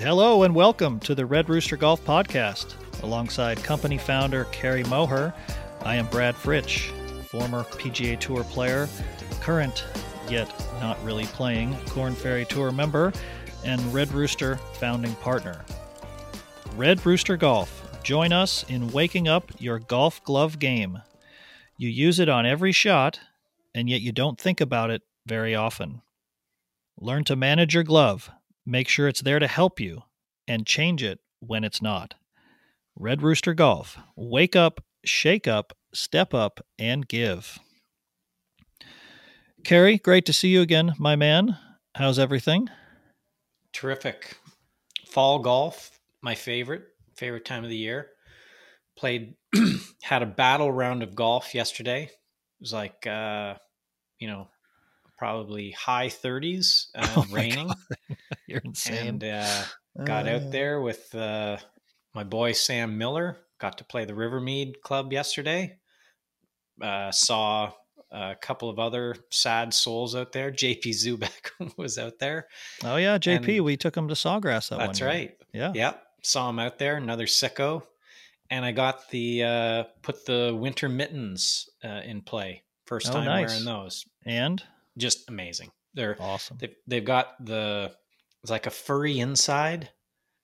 Hello and welcome to the Red Rooster Golf Podcast. Alongside company founder Kerry Moher, I am Brad Fritsch, former PGA Tour player, current yet not really playing Korn Ferry Tour member, and Red Rooster founding partner. Red Rooster Golf. Join us in waking up your golf glove game. You use it on every shot, and yet you don't think about it very often. Learn to manage your glove, make sure it's there to help you, and change it when it's not. Red Rooster Golf. Wake up, shake up, step up, and give. Kerry, great to see you again, my man. How's everything? Terrific. Fall golf, my favorite, favorite time of the year. Played, had a battle round of golf yesterday. It was like, uh, you know, probably high 30s, uh, Oh raining. God. You're insane. And uh, got Uh, out there with uh, my boy Sam Miller. Got to play the Rivermead Club yesterday. Uh, saw a couple of other sad souls out there. JP Zubek was out there. Oh yeah, JP. and- we took him to Sawgrass that. That's right. Yeah. Yep. Saw him out there, another sicko. And I got the uh put the winter mittens uh, in play. First Oh, time nice. wearing those. And Just amazing. They're awesome. they've, they've got the it's like a furry inside.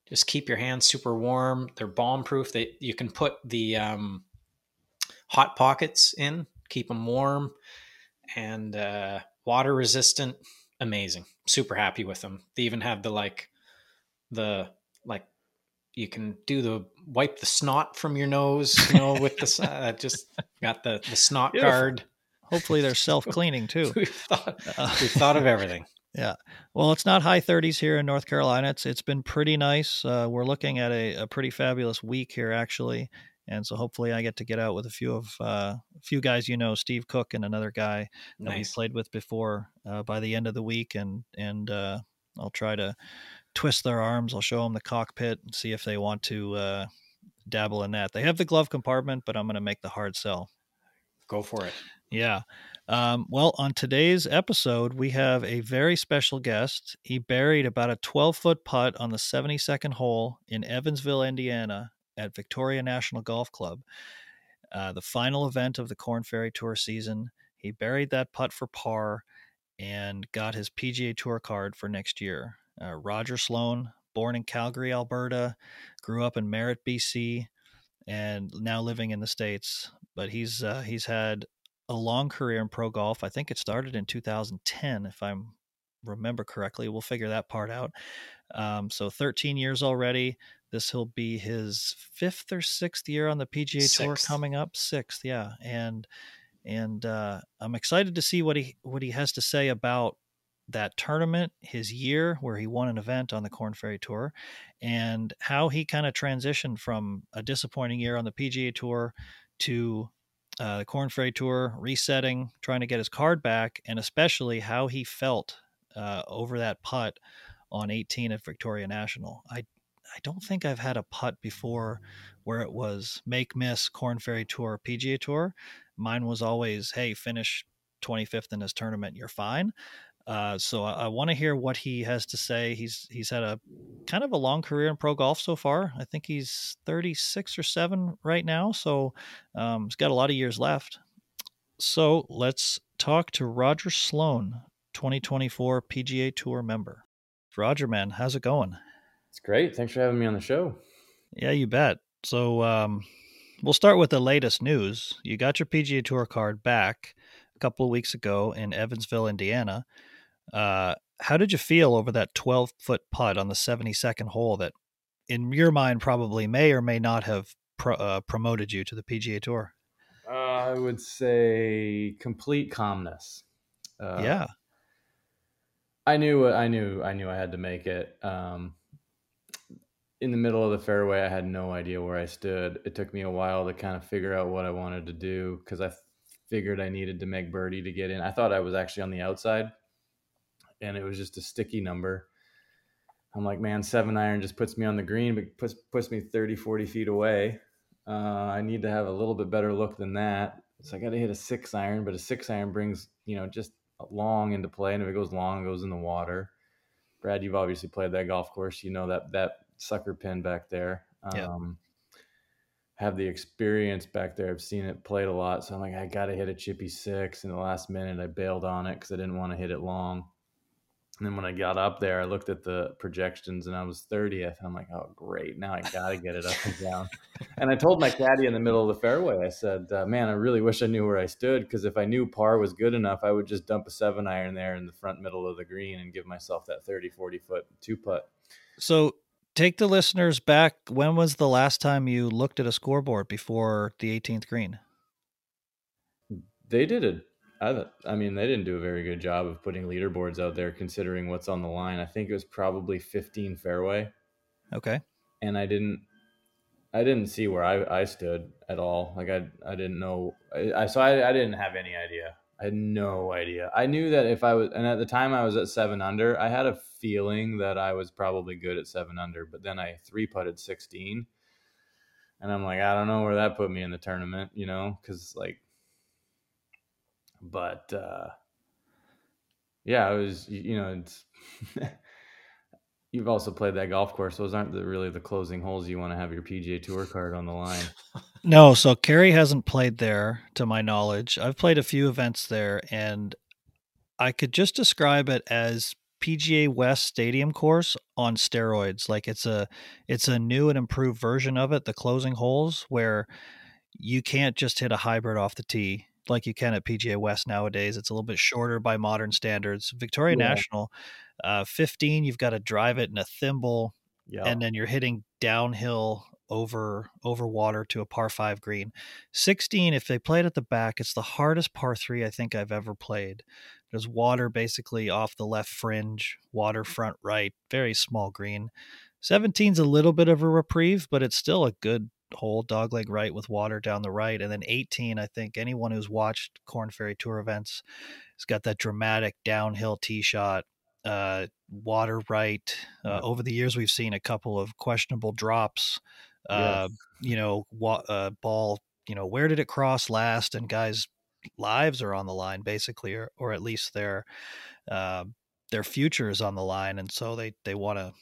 Just keep your hands super warm. They're bomb proof. They you can put the um hot pockets in, keep them warm and uh water resistant. Amazing. Super happy with them. They even have the like the like you can do the wipe the snot from your nose, you know, with the uh, just got the the snot Beautiful. guard. Hopefully they're self cleaning too. We've thought Uh, we've thought of everything. Yeah. Well, it's not high 30s here in North Carolina. It's it's been pretty nice. Uh, we're looking at a, a pretty fabulous week here actually, and so hopefully I get to get out with a few of uh, a few guys you know, Steve Cook and another guy that we played with before uh, by the end of the week, and and uh, I'll try to twist their arms. I'll show them the cockpit and see if they want to uh, dabble in that. They have the glove compartment, but I'm going to make the hard sell. Go for it. Yeah. Um, well, on today's episode, we have a very special guest. He buried about a 12 foot putt on the 72nd hole in Evansville, Indiana at Victoria National Golf Club, uh, the final event of the Korn Ferry Tour season. He buried that putt for par and got his PGA Tour card for next year. Uh, Roger Sloan, born in Calgary, Alberta, grew up in Merritt, BC, and now living in the States. But he's uh, he's had a long career in pro golf. I think it started in 2010, if I remember correctly. We'll figure that part out. Um, so 13 years already. This will be his fifth or sixth year on the PGA Tour coming up. Sixth, yeah, and and uh, I'm excited to see what he what he has to say about that tournament, his year where he won an event on the Korn Ferry Tour, and how he kind of transitioned from a disappointing year on the PGA Tour to uh, the Korn Ferry Tour, resetting, trying to get his card back, and especially how he felt uh, over that putt on 18 at Victoria National. I I don't think I've had a putt before where it was make miss Korn Ferry Tour PGA Tour. Mine was always hey finish 25th in this tournament, you're fine. Uh, so I, I want to hear what he has to say. He's he's had a kind of a long career in pro golf so far. I think he's 36 or seven right now. So um, he's got a lot of years left. So let's talk to Roger Sloan, 2024 PGA Tour member. Roger, man, how's it going? It's great. Thanks for having me on the show. Yeah, you bet. So um, we'll start with the latest news. You got your PGA Tour card back a couple of weeks ago in Evansville, Indiana. Uh, how did you feel over that 12 foot putt on the 72nd hole that, in your mind, probably may or may not have pro- uh, promoted you to the PGA Tour? Uh, I would say complete calmness. Uh, yeah. I knew. I knew. I knew I had to make it. Um, in the middle of the fairway, I had no idea where I stood. It took me a while to kind of figure out what I wanted to do because I figured I needed to make birdie to get in. I thought I was actually on the outside, and it was just a sticky number. I'm like, man, seven iron just puts me on the green, but puts puts me 30, 40 feet away. Uh, I need to have a little bit better look than that. So I got to hit a six iron, but a six iron brings, you know, just long into play. And if it goes long, it goes in the water. Brad, you've obviously played that golf course. You know that that sucker pin back there. Um, Yeah. Have the experience back there. I've seen it played a lot, so I'm like, I got to hit a chippy six. In the last minute, I bailed on it because I didn't want to hit it long. And then when I got up there, I looked at the projections and I was 30th. I'm like, oh, great. Now I got to get it up and down. and I told my caddy in the middle of the fairway, I said, uh, man, I really wish I knew where I stood because if I knew par was good enough, I would just dump a seven iron there in the front middle of the green and give myself that 30, 40 foot two putt. So take the listeners back. When was the last time you looked at a scoreboard before the 18th green? They did it. I, I mean, they didn't do a very good job of putting leaderboards out there considering what's on the line. I think it was probably 15 fairway. Okay. and I didn't I didn't see where I, I stood at all. Like I I didn't know I, I so I, I didn't have any idea. I had no idea. I knew that if I was and at the time I was at seven under, I had a feeling that I was probably good at seven under, but then I three putted sixteen. And I'm like, I don't know where that put me in the tournament, you know, because like but uh yeah, it was you know, You've also played that golf course. Those aren't the, really the closing holes you want to have your PGA Tour card on the line. No, so Kerry hasn't played there to my knowledge. I've played a few events there and I could just describe it as PGA West Stadium course on steroids. Like it's a it's a new and improved version of it, the closing holes where you can't just hit a hybrid off the tee like you can at PGA West nowadays. It's a little bit shorter by modern standards. Victoria Yeah. National uh 15 you've got to drive it in a thimble Yeah. and then you're hitting downhill over over water to a par 5 green 16 if they played at the back it's the hardest par 3 i think i've ever played there's water basically off the left fringe water front right very small green 17's a little bit of a reprieve but it's still a good hole dogleg right with water down the right and then 18 i think anyone who's watched Korn Ferry tour events has got that dramatic downhill tee shot uh, water right. Uh, over the years, we've seen a couple of questionable drops. Uh, You know, wa- uh, ball. You know, where did it cross last? And guys' lives are on the line, basically, or or at least their uh, their future is on the line, and so they they want to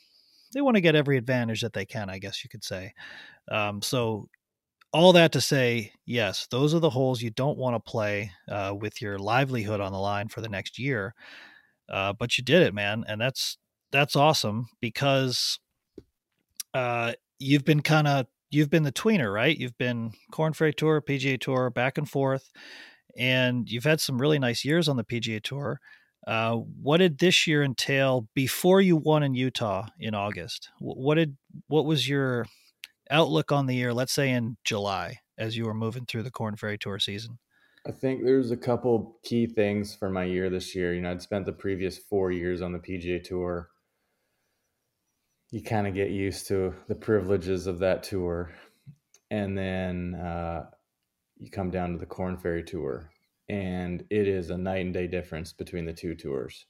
they want to get every advantage that they can. I guess you could say. Um, so all that to say, yes, those are the holes you don't want to play uh, with your livelihood on the line for the next year. Uh, but you did it, man, and that's that's awesome because uh, you've been kind of you've been the tweener, right? You've been Korn Ferry Tour, PGA Tour, back and forth, and you've had some really nice years on the PGA Tour. Uh, what did this year entail before you won in Utah in August? What did what was your outlook on the year? Let's say in July, as you were moving through the Korn Ferry Tour season. I think there's a couple key things for my year this year. You know, I'd spent the previous four years on the PGA Tour. You kind of get used to the privileges of that tour. And then uh, you come down to the Korn Ferry Tour, and it is a night and day difference between the two tours.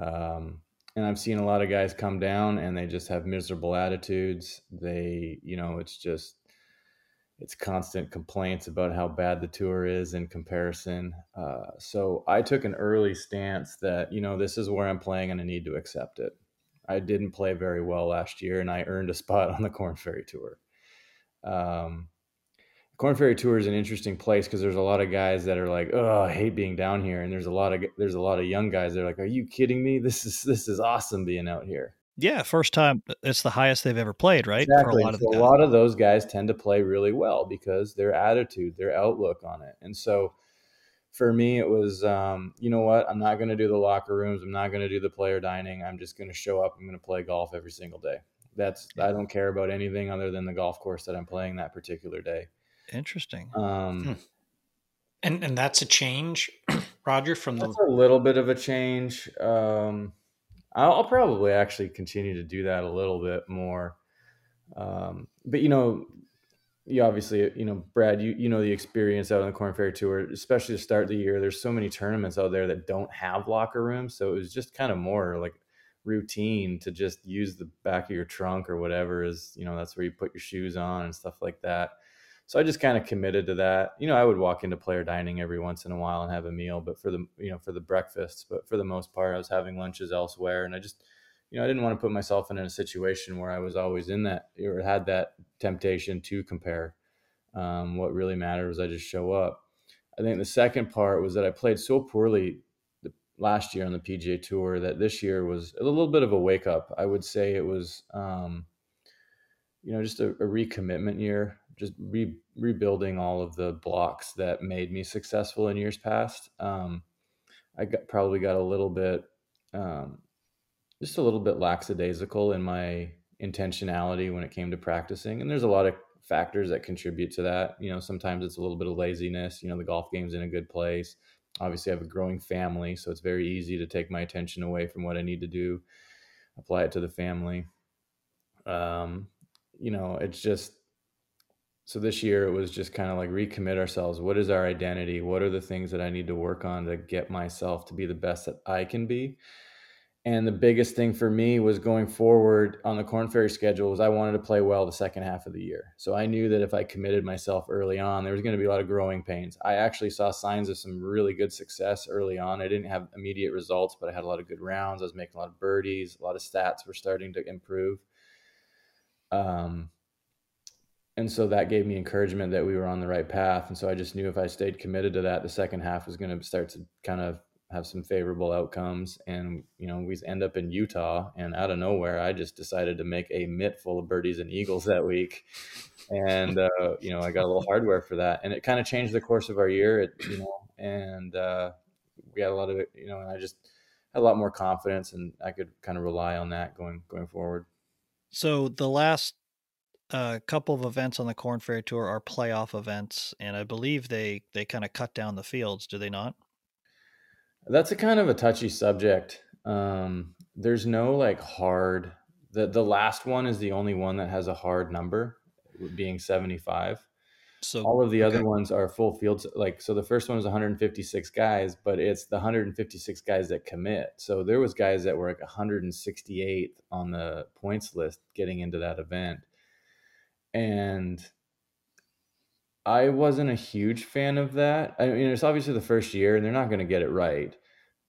Um, and I've seen a lot of guys come down and they just have miserable attitudes. They, you know, it's just it's constant complaints about how bad the tour is in comparison. Uh, so I took an early stance that you know this is where I'm playing and I need to accept it. I didn't play very well last year, and I earned a spot on the Korn Ferry Tour. Um, Korn Ferry Tour is an interesting place because there's a lot of guys that are like, "Oh, I hate being down here," and there's a lot of there's a lot of young guys that are like, "Are you kidding me? This is this is awesome being out here." Yeah, first time it's the highest they've ever played, right? Exactly. A lot of so a lot of those guys tend to play really well because their attitude, their outlook on it. And so for me, it was, um, you know what? I'm not going to do the locker rooms. I'm not going to do the player dining. I'm just going to show up. I'm going to play golf every single day. That's, I don't care about anything other than the golf course that I'm playing that particular day. Interesting. Um, Hmm. And and that's a change, Roger, from the That's a little bit of a change. Um, I'll, I'll probably actually continue to do that a little bit more. Um, but you know, you obviously, you know, Brad, you you know the experience out on the Corn Fair Tour, especially to start the year. There's so many tournaments out there that don't have locker rooms, so it was just kind of more like routine to just use the back of your trunk or whatever is, you know, that's where you put your shoes on and stuff like that. So I just kind of committed to that. You know, I would walk into player dining every once in a while and have a meal, but for the you know for the breakfasts, but for the most part, I was having lunches elsewhere, and I just you know, I didn't want to put myself in a situation where I was always in that or had that temptation to compare. Um, what really mattered was I just show up. I think the second part was that I played so poorly last year on the PGA Tour that this year was a little bit of a wake up. I would say it was, um, you know, just a, a recommitment year, just re- rebuilding all of the blocks that made me successful in years past. Um, I got, probably got a little bit, um, just a little bit lackadaisical in my intentionality when it came to practicing. And there's a lot of factors that contribute to that. You know, sometimes it's a little bit of laziness. You know, the golf game's in a good place. Obviously, I have a growing family, so it's very easy to take my attention away from what I need to do, apply it to the family. Um, you know, it's just so this year it was just kind of like recommit ourselves. What is our identity? What are the things that I need to work on to get myself to be the best that I can be? And the biggest thing for me was going forward on the Korn Ferry schedule was I wanted to play well the second half of the year. So I knew that if I committed myself early on, there was going to be a lot of growing pains. I actually saw signs of some really good success early on. I didn't have immediate results, but I had a lot of good rounds. I was making a lot of birdies. A lot of stats were starting to improve. Um, and so that gave me encouragement that we were on the right path. And so I just knew if I stayed committed to that, the second half was going to start to kind of have some favorable outcomes. And, you know, we end up in Utah and out of nowhere, I just decided to make a mitt full of birdies and eagles that week. And, uh, you know, I got a little hardware for that and it kind of changed the course of our year, it, you know, and, uh, we had a lot of it, you know, and I just had a lot more confidence and I could kind of rely on that going, going forward. So the last a couple of events on the Korn Ferry Tour are playoff events, and I believe they they kind of cut down the fields. Do they not? That's a kind of a touchy subject. Um, there's no like hard. The the last one is the only one that has a hard number, being 75. So all of the okay. other ones are full fields. Like so, the first one was 156 guys, but it's the 156 guys that commit. So there was guys that were like 168 on the points list getting into that event, and I wasn't a huge fan of that. I mean, it's obviously the first year and they're not going to get it right.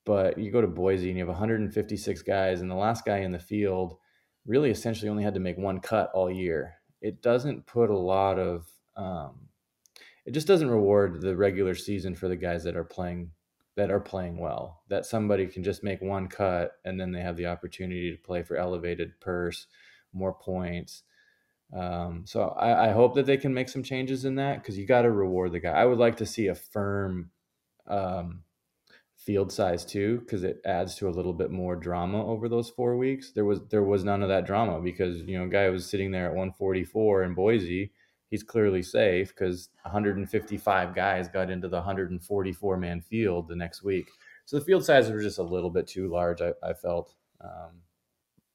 But you go to Boise and you have 156 guys, and the last guy in the field really essentially only had to make one cut all year. It doesn't put a lot of, um, it just doesn't reward the regular season for the guys that are playing that are playing well. That somebody can just make one cut and then they have the opportunity to play for elevated purse, more points um, so I, I, hope that they can make some changes in that because you got to reward the guy. I would like to see a firm um, field size too because it adds to a little bit more drama over those four weeks. There was there was none of that drama because you know guy was sitting there at 144 in Boise. He's clearly safe because 155 guys got into the 144 man field the next week. So the field sizes were just a little bit too large. I, I felt. Um,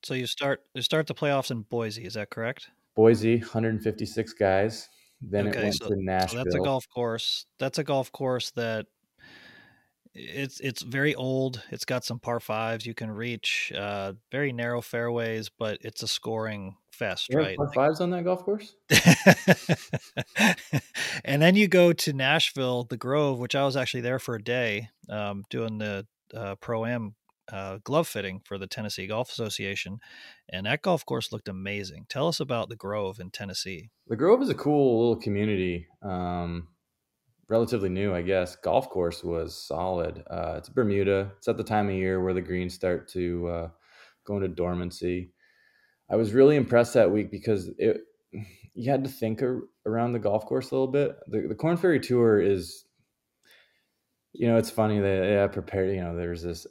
so you start you start the playoffs in Boise. Is that correct? Boise, 156 guys. Then okay, it went so, to Nashville. So that's a golf course. That's a golf course that it's it's very old. It's got some par fives you can reach, uh, very narrow fairways, but it's a scoring fest, right? Par fives on that golf course. and then you go to Nashville, the Grove, which I was actually there for a day, um, doing the uh, pro am uh, glove fitting for the Tennessee Golf Association, and that golf course looked amazing. Tell us about the Grove in Tennessee. The Grove is a cool little community. Um, relatively new, I guess. Golf course was solid. Uh, it's Bermuda. It's at the time of year where the greens start to uh, go into dormancy. I was really impressed that week because it you had to think around the golf course a little bit. The, the Korn Ferry Tour is, you know, it's funny that yeah, prepared. You know, there's this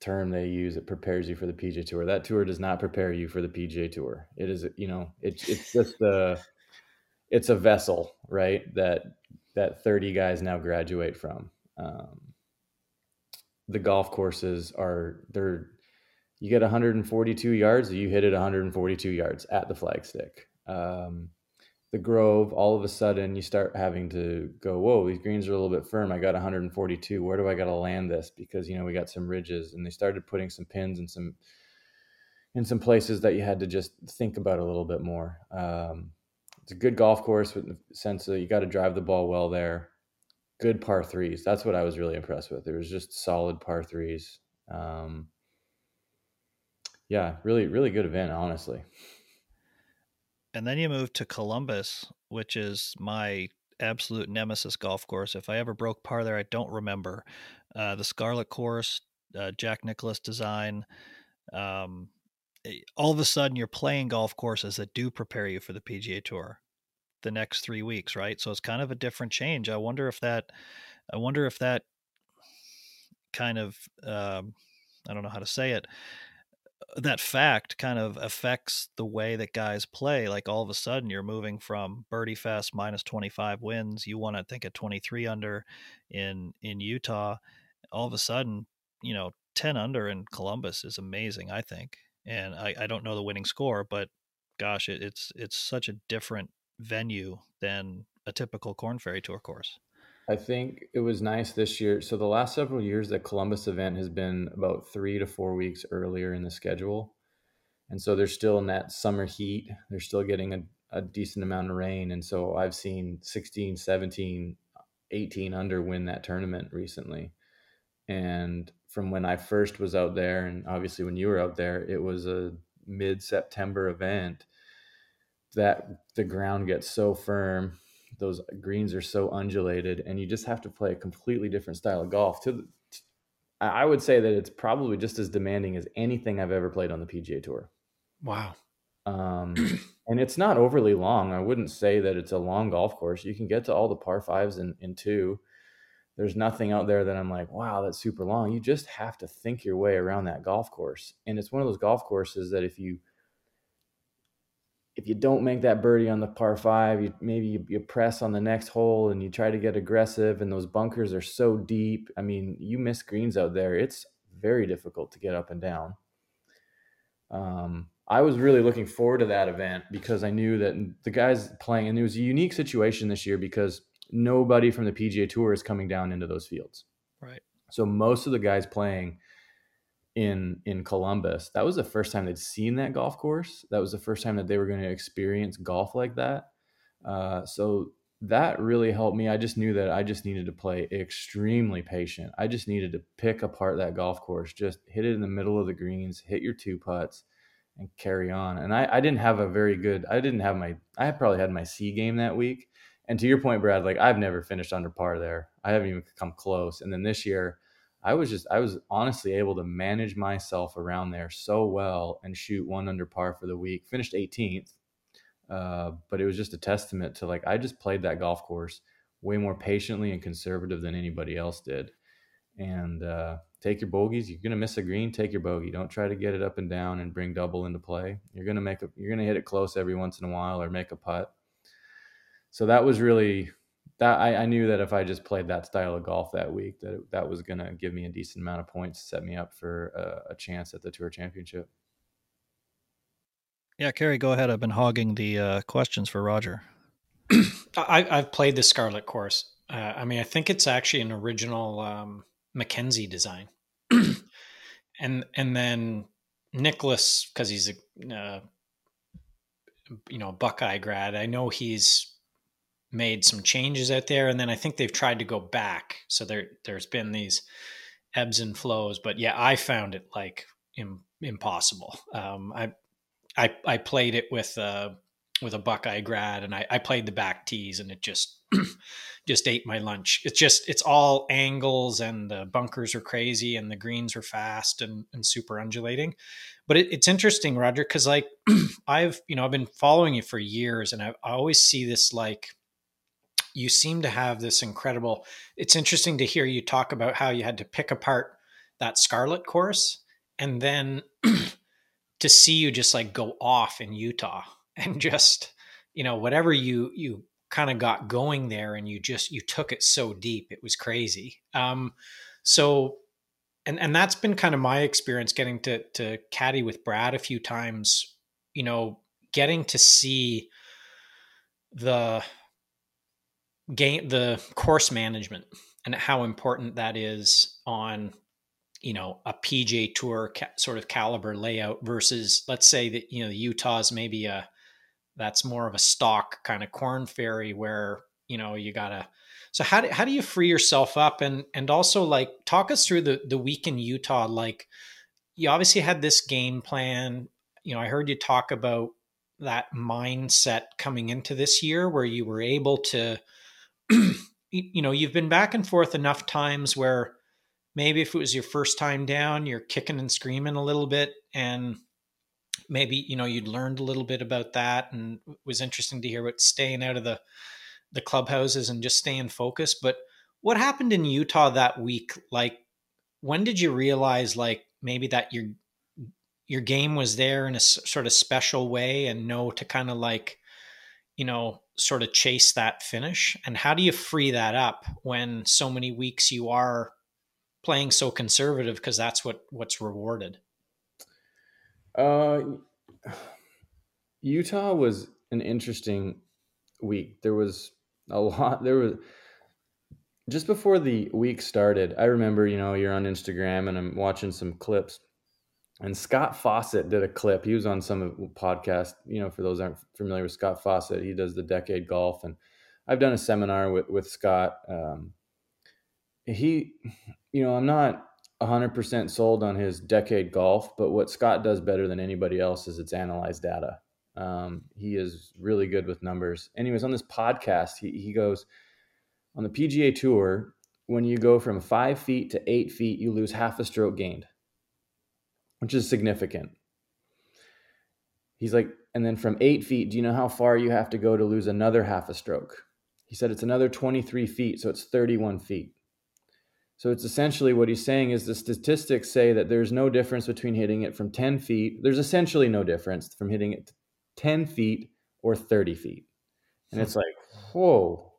term they use it prepares you for the PGA Tour. That tour does not prepare you for the PGA Tour. It is, you know, it's it's just a it's a vessel, right? That that 30 guys now graduate from. Um, the golf courses are they're you get 142 yards, you hit it 142 yards at the flagstick. Um, the Grove, all of a sudden you start having to go, whoa, these greens are a little bit firm. I got 142. Where do I got to land this? Because you know we got some ridges, and they started putting some pins and some in some places that you had to just think about a little bit more. Um, it's a good golf course with the sense that you got to drive the ball well there. Good par threes. That's what I was really impressed with. It was just solid par threes. Um, yeah, really, really good event, honestly. And then you move to Columbus, which is my absolute nemesis golf course. If I ever broke par there, I don't remember. Uh, the Scarlet Course, uh, Jack Nicklaus design. Um, eh, all of a sudden, you're playing golf courses that do prepare you for the PGA Tour the next three weeks, right? So it's kind of a different change. I wonder if that, I wonder if that kind of, um, I don't know how to say it, that fact kind of affects the way that guys play. Like all of a sudden, you're moving from Birdie Fest minus 25 wins. You want to think at 23 under in in Utah. All of a sudden, you know, 10 under in Columbus is amazing. I think, and I, I don't know the winning score, but gosh, it, it's it's such a different venue than a typical Korn Ferry Tour course. I think it was nice this year. So the last several years, the Columbus event has been about three to four weeks earlier in the schedule, and so they're still in that summer heat. They're still getting a, a decent amount of rain, and so I've seen 16, 17, 18 under win that tournament recently. And from when I first was out there, and obviously when you were out there, it was a mid September event that the ground gets so firm those greens are so undulated and you just have to play a completely different style of golf to i would say that it's probably just as demanding as anything i've ever played on the pga tour. Wow. Um, and it's not overly long. I wouldn't say that it's a long golf course. You can get to all the par fives in, in two. There's nothing out there that i'm like wow that's super long. You just have to think your way around that golf course. And it's one of those golf courses that if you if you don't make that birdie on the par five, you maybe you, you, press on the next hole and you try to get aggressive, and those bunkers are so deep. I mean, you miss greens out there; it's very difficult to get up and down. Um, I was really looking forward to that event because I knew that the guys playing, and it was a unique situation this year because nobody from the PGA Tour is coming down into those fields. Right. So most of the guys playing in in Columbus. That was the first time they'd seen that golf course. That was the first time that they were going to experience golf like that. Uh, so that really helped me. I just knew that I just needed to play extremely patient. I just needed to pick apart that golf course, just hit it in the middle of the greens, hit your two putts, and carry on. And I, I didn't have a very good. I didn't have my. I probably had my C game that week. And to your point, Brad, like I've never finished under par there. I haven't even come close. And then this year, I was just I was honestly able to manage myself around there so well and shoot one under par for the week. Finished 18th, uh, but it was just a testament to like I just played that golf course way more patiently and conservative than anybody else did. And uh, take your bogeys. You're gonna miss a green. Take your bogey. Don't try to get it up and down and bring double into play. You're gonna make a. You're gonna hit it close every once in a while or make a putt. So that was really that I, I, knew that if I just played that style of golf that week, that it, that was going to give me a decent amount of points, set me up for a, a chance at the Tour Championship. Yeah, Kerry, go ahead. I've been hogging the uh, questions for Roger. I, have played the Scarlet course. Uh, I mean, I think it's actually an original um, Mackenzie design, and and then Nicklaus because he's a uh, you know Buckeye grad. I know he's made some changes out there, and then I think they've tried to go back. So there there's been these ebbs and flows, but yeah, I found it like Im- impossible. Um, I I I played it with uh with a Buckeye grad, and I, I played the back tees, and it just just ate my lunch. It's just it's all angles, and the bunkers are crazy, and the greens are fast and and super undulating. But it, it's interesting, Roger, because like I've you know I've been following you for years, and I always see this like you seem to have this incredible it's interesting to hear you talk about how you had to pick apart that scarlet course and then to see you just like go off in utah and just you know whatever you you kind of got going there and you just you took it so deep it was crazy. Um so and and that's been kind of my experience getting to to caddy with brad a few times you know getting to see the game the course management and how important that is on you know a PGA Tour ca- sort of caliber layout versus let's say that you know Utah's maybe a that's more of a stock kind of Korn Ferry where you know you gotta so how do, how do you free yourself up and and also like talk us through the the week in Utah like you obviously had this game plan. You know, I heard you talk about that mindset coming into this year where you were able to you know, you've been back and forth enough times where maybe if it was your first time down, you're kicking and screaming a little bit and maybe, you know, you'd learned a little bit about that and it was interesting to hear about staying out of the the clubhouses and just staying focused, but what happened in Utah that week? Like when did you realize like maybe that your your game was there in a sort of special way and know to kind of like you know sort of chase that finish? And how do you free that up when so many weeks you are playing so conservative because that's what what's rewarded? Uh utah was an interesting week. There was a lot there was just before the week started i remember you know you're on instagram and i'm watching some clips and Scott Fawcett did a clip. He was on some podcast. You know, for those aren't familiar with Scott Fawcett, he does the Decade Golf, and I've done a seminar with with Scott. Um, he, you know, I'm not 100% sold on his Decade Golf, but what Scott does better than anybody else is it's analyze data. Um, he is really good with numbers. Anyways, on this podcast, he, he goes on the PGA Tour. When you go from five feet to eight feet, you lose half a stroke gained which is significant. He's like, and then from eight feet, do you know how far you have to go to lose another half a stroke? He said it's another 23 feet, so it's 31 feet. So it's essentially what he's saying is the statistics say that there's no difference between hitting it from 10 feet. There's essentially no difference from hitting it 10 feet or 30 feet. And it's like, whoa,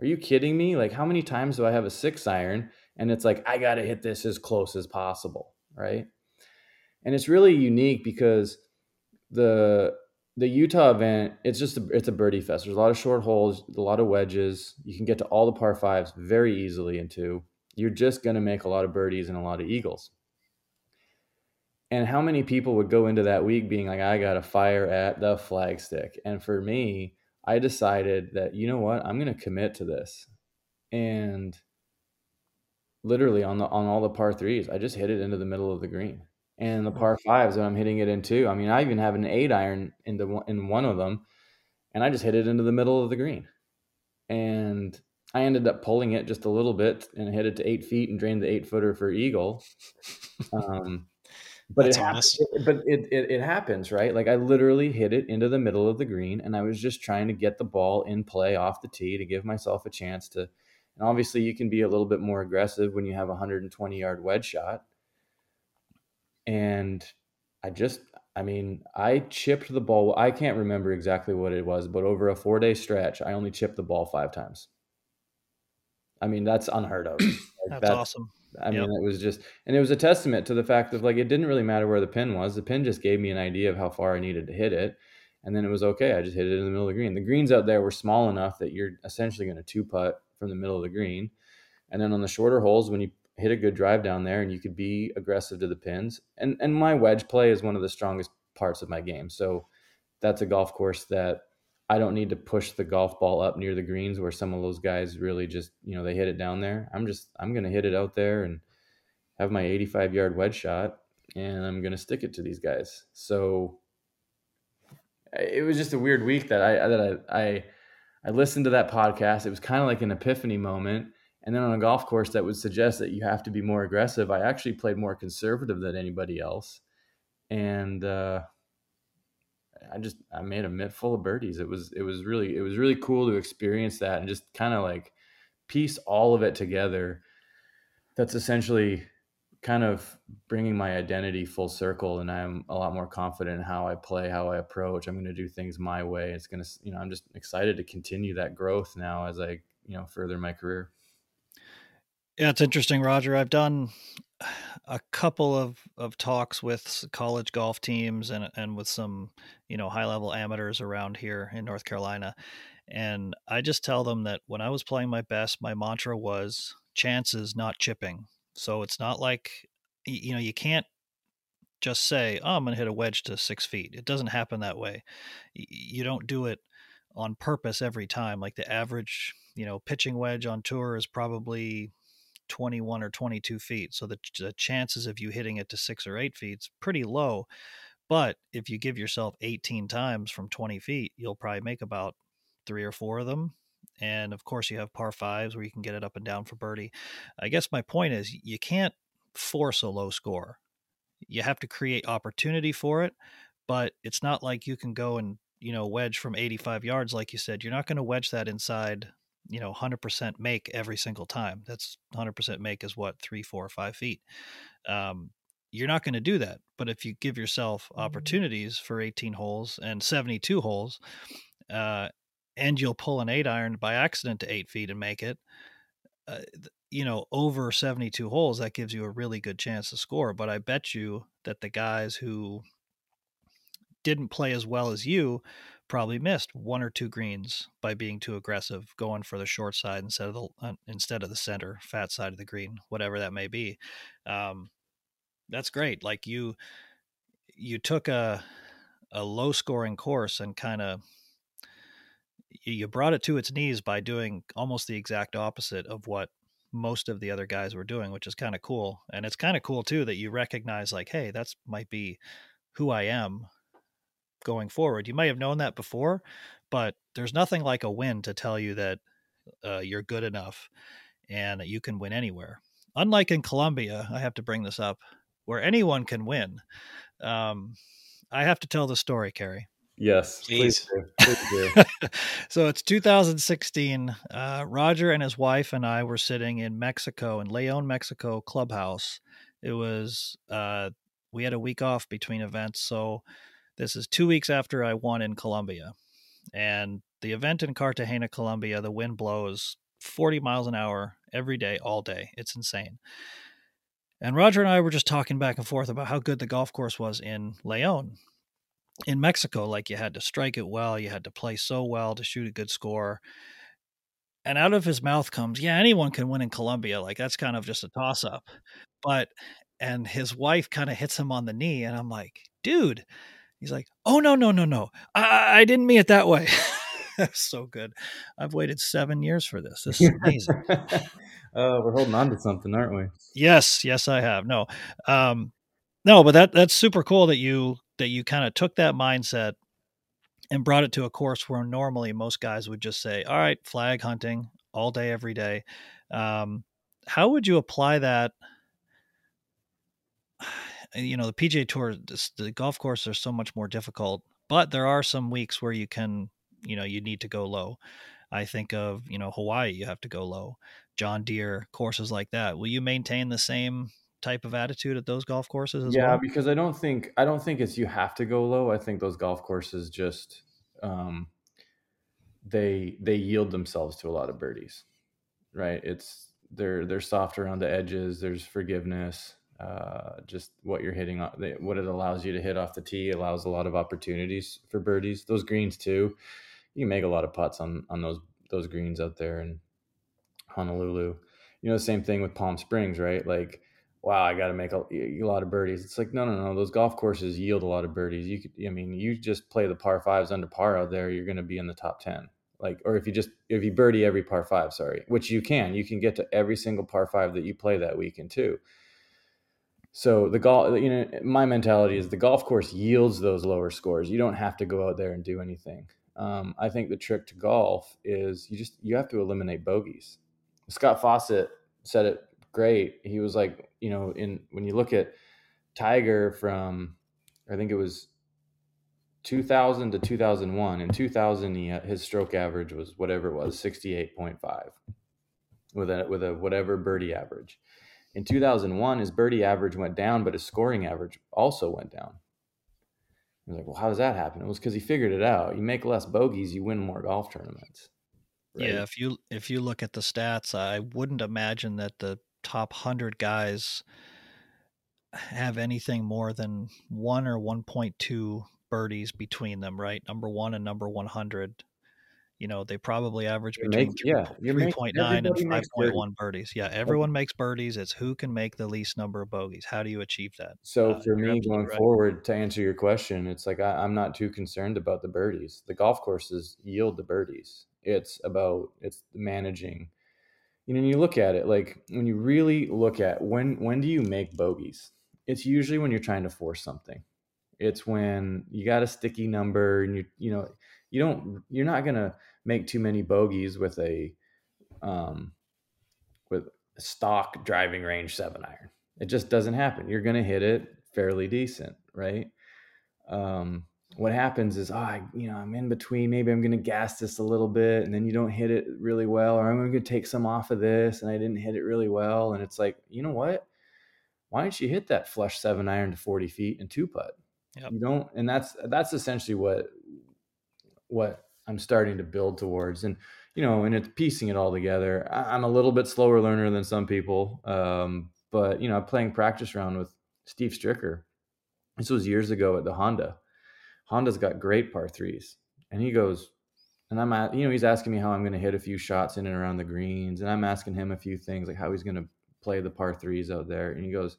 are you kidding me? Like, how many times do I have a six iron? And it's like, I got to hit this as close as possible, right? And it's really unique because the the Utah event it's just a, it's a birdie fest. There's a lot of short holes, a lot of wedges. You can get to all the par fives very easily into. You're just going to make a lot of birdies and a lot of eagles. And how many people would go into that week being like, I got to fire at the flagstick? And for me, I decided that, you know what, I'm going to commit to this. And literally on the on all the par threes, I just hit it into the middle of the green and the par fives that I'm hitting it into. I mean, I even have an eight iron in the in one of them, and I just hit it into the middle of the green, and I ended up pulling it just a little bit and hit it to eight feet and drained the eight footer for eagle. Um, but it, happens, but it, it it happens, right? Like I literally hit it into the middle of the green, and I was just trying to get the ball in play off the tee to give myself a chance to. And obviously, you can be a little bit more aggressive when you have a 120 yard wedge shot and I just, I mean, I chipped the ball. I can't remember exactly what it was, but over a four day stretch, I only chipped the ball five times. I mean, that's unheard of. Like, that's, that's, awesome. I yep. mean, it was just, and it was a testament to the fact of like, it didn't really matter where the pin was. The pin just gave me an idea of how far I needed to hit it. And then it was okay. I just hit it in the middle of the green. The greens out there were small enough that you're essentially going to two putt from the middle of the green. And then on the shorter holes, when you hit a good drive down there and you could be aggressive to the pins. And and my wedge play is one of the strongest parts of my game. So that's a golf course that I don't need to push the golf ball up near the greens where some of those guys really just, you know, they hit it down there. I'm just I'm going to hit it out there and have my 85 yard wedge shot and I'm going to stick it to these guys. So it was just a weird week that I that I I, I listened to that podcast. It was kind of like an epiphany moment and then on a golf course that would suggest that you have to be more aggressive, I actually played more conservative than anybody else. And uh, I just I made a mitt full of birdies. It was it was really it was really cool to experience that and just kind of like piece all of it together. That's essentially kind of bringing my identity full circle and I'm a lot more confident in how I play, how I approach. I'm going to do things my way. It's going to, you know, I'm just excited to continue that growth now as I, you know, further my career. Yeah, it's interesting, Roger. I've done a couple of, of talks with college golf teams and and with some you know high level amateurs around here in North Carolina, and I just tell them that when I was playing my best, my mantra was chances, not chipping. So it's not like you know you can't just say, "Oh, I'm going to hit a wedge to six feet." It doesn't happen that way. You don't do it on purpose every time. Like the average, you know, pitching wedge on tour is probably 21 or 22 feet. So the, the chances of you hitting it to six or eight feet is pretty low. But if you give yourself 18 times from 20 feet, you'll probably make about three or four of them. And of course, you have par fives where you can get it up and down for birdie. I guess my point is you can't force a low score. You have to create opportunity for it, but it's not like you can go and, you know, wedge from 85 yards, like you said. You're not going to wedge that inside, you know, 100% make every single time. That's 100% make is what, three, four, five feet. Um, you're not going to do that. But if you give yourself mm-hmm. opportunities for 18 holes and 72 holes, uh, and you'll pull an eight iron by accident to eight feet and make it, uh, you know, over 72 holes, that gives you a really good chance to score. But I bet you that the guys who didn't play as well as you probably missed one or two greens by being too aggressive, going for the short side instead of the uh, instead of the center, fat side of the green, whatever that may be. Um, that's great. Like you, you took a a low scoring course and kind of you brought it to its knees by doing almost the exact opposite of what most of the other guys were doing, which is kind of cool. And it's kind of cool too that you recognize like, hey, that's might be who I am going forward. You may have known that before, but there's nothing like a win to tell you that uh, you're good enough and you can win anywhere. Unlike in Colombia, I have to bring this up where anyone can win. Um, I have to tell the story, Kerry. Yes, please. please, please so it's 2016. Uh, Roger and his wife and I were sitting in Mexico, in Leon, Mexico clubhouse. It was uh, we had a week off between events, so this is two weeks after I won in Colombia, and the event in Cartagena, Colombia, the wind blows 40 miles an hour every day, all day. It's insane. And Roger and I were just talking back and forth about how good the golf course was in Leon. In Mexico, like you had to strike it well, you had to play so well to shoot a good score. And out of his mouth comes, Yeah, anyone can win in Colombia. Like that's kind of just a toss up. But, and his wife kind of hits him on the knee. And I'm like, Dude, he's like, Oh, no, no, no, no. I, I didn't mean it that way. so good. I've waited seven years for this. This is amazing. uh, we're holding on to something, aren't we? Yes, yes, I have. No, um, no, but that that's super cool that you that you kind of took that mindset and brought it to a course where normally most guys would just say, "All right, flag hunting all day, every day." Um, how would you apply that? You know, the PGA Tour, the golf courses are so much more difficult, but there are some weeks where you can you know you need to go low. I think of you know hawaii you have to go low john deere courses like that. Will you maintain the same type of attitude at those golf courses yeah well? because i don't think i don't think it's you have to go low. I think those golf courses just um they they yield themselves to a lot of birdies right? It's they're they're soft around the edges there's forgiveness uh, just what you're hitting on, what it allows you to hit off the tee allows a lot of opportunities for birdies those greens too you make a lot of putts on on those those greens out there in Honolulu. You know, the same thing with Palm Springs, right? Like, wow, I got to make a, a, lot of birdies. It's like, no, no, no. Those golf courses yield a lot of birdies. You could, I mean, you just play the par fives under par out there, you're going to be in the top ten. Like, or if you just if you birdie every par five, sorry, which you can, you can get to every single par five that you play that weekend too. So the golf, you know, my mentality is the golf course yields those lower scores. You don't have to go out there and do anything. Um, I think the trick to golf is you just you have to eliminate bogeys. Scott Fawcett said it great. He was like, you know, in when you look at Tiger from, I think it was 2000 to 2001. In 2000, he, his stroke average was whatever it was, 68.5, with a with a whatever birdie average. In 2001, his birdie average went down, but his scoring average also went down. I was like, well, how does that happen? It was because he figured it out. You make less bogeys, you win more golf tournaments. Right? Yeah, if you if you look at the stats, I wouldn't imagine that the top hundred guys have anything more than one or one point two birdies between them. Right, number one and number one hundred you know, they probably average between make, 3, yeah, 3.9 and 5.1 birdies. Yeah, everyone makes birdies. It's who can make the least number of bogeys. How do you achieve that? So uh, for me going right. forward, to answer your question, it's like I, I'm not too concerned about the birdies. The golf courses yield the birdies. It's about it's managing you know, you look at it like when you really look at when when do you make bogeys? It's usually when you're trying to force something. It's when you got a sticky number and you you know you don't you're not gonna make too many bogeys with a um with a stock driving range seven iron. It just doesn't happen. You're gonna hit it fairly decent, right? Um, what happens is, oh, I, you know, I'm in between. Maybe I'm going to gas this a little bit, and then you don't hit it really well, or I'm going to take some off of this, and I didn't hit it really well, and it's like, you know what? Why don't you hit that flush seven iron to 40 feet and two putt? Yep. You don't, and that's that's essentially what what I'm starting to build towards, and you know, and it's piecing it all together. I'm a little bit slower learner than some people, um, but you know, I'm playing practice round with Steve Stricker. This was years ago at the Honda Honda's got great par threes. And he goes, and I'm at, you know, he's asking me how I'm going to hit a few shots in and around the greens. And I'm asking him a few things like how he's going to play the par threes out there. And he goes,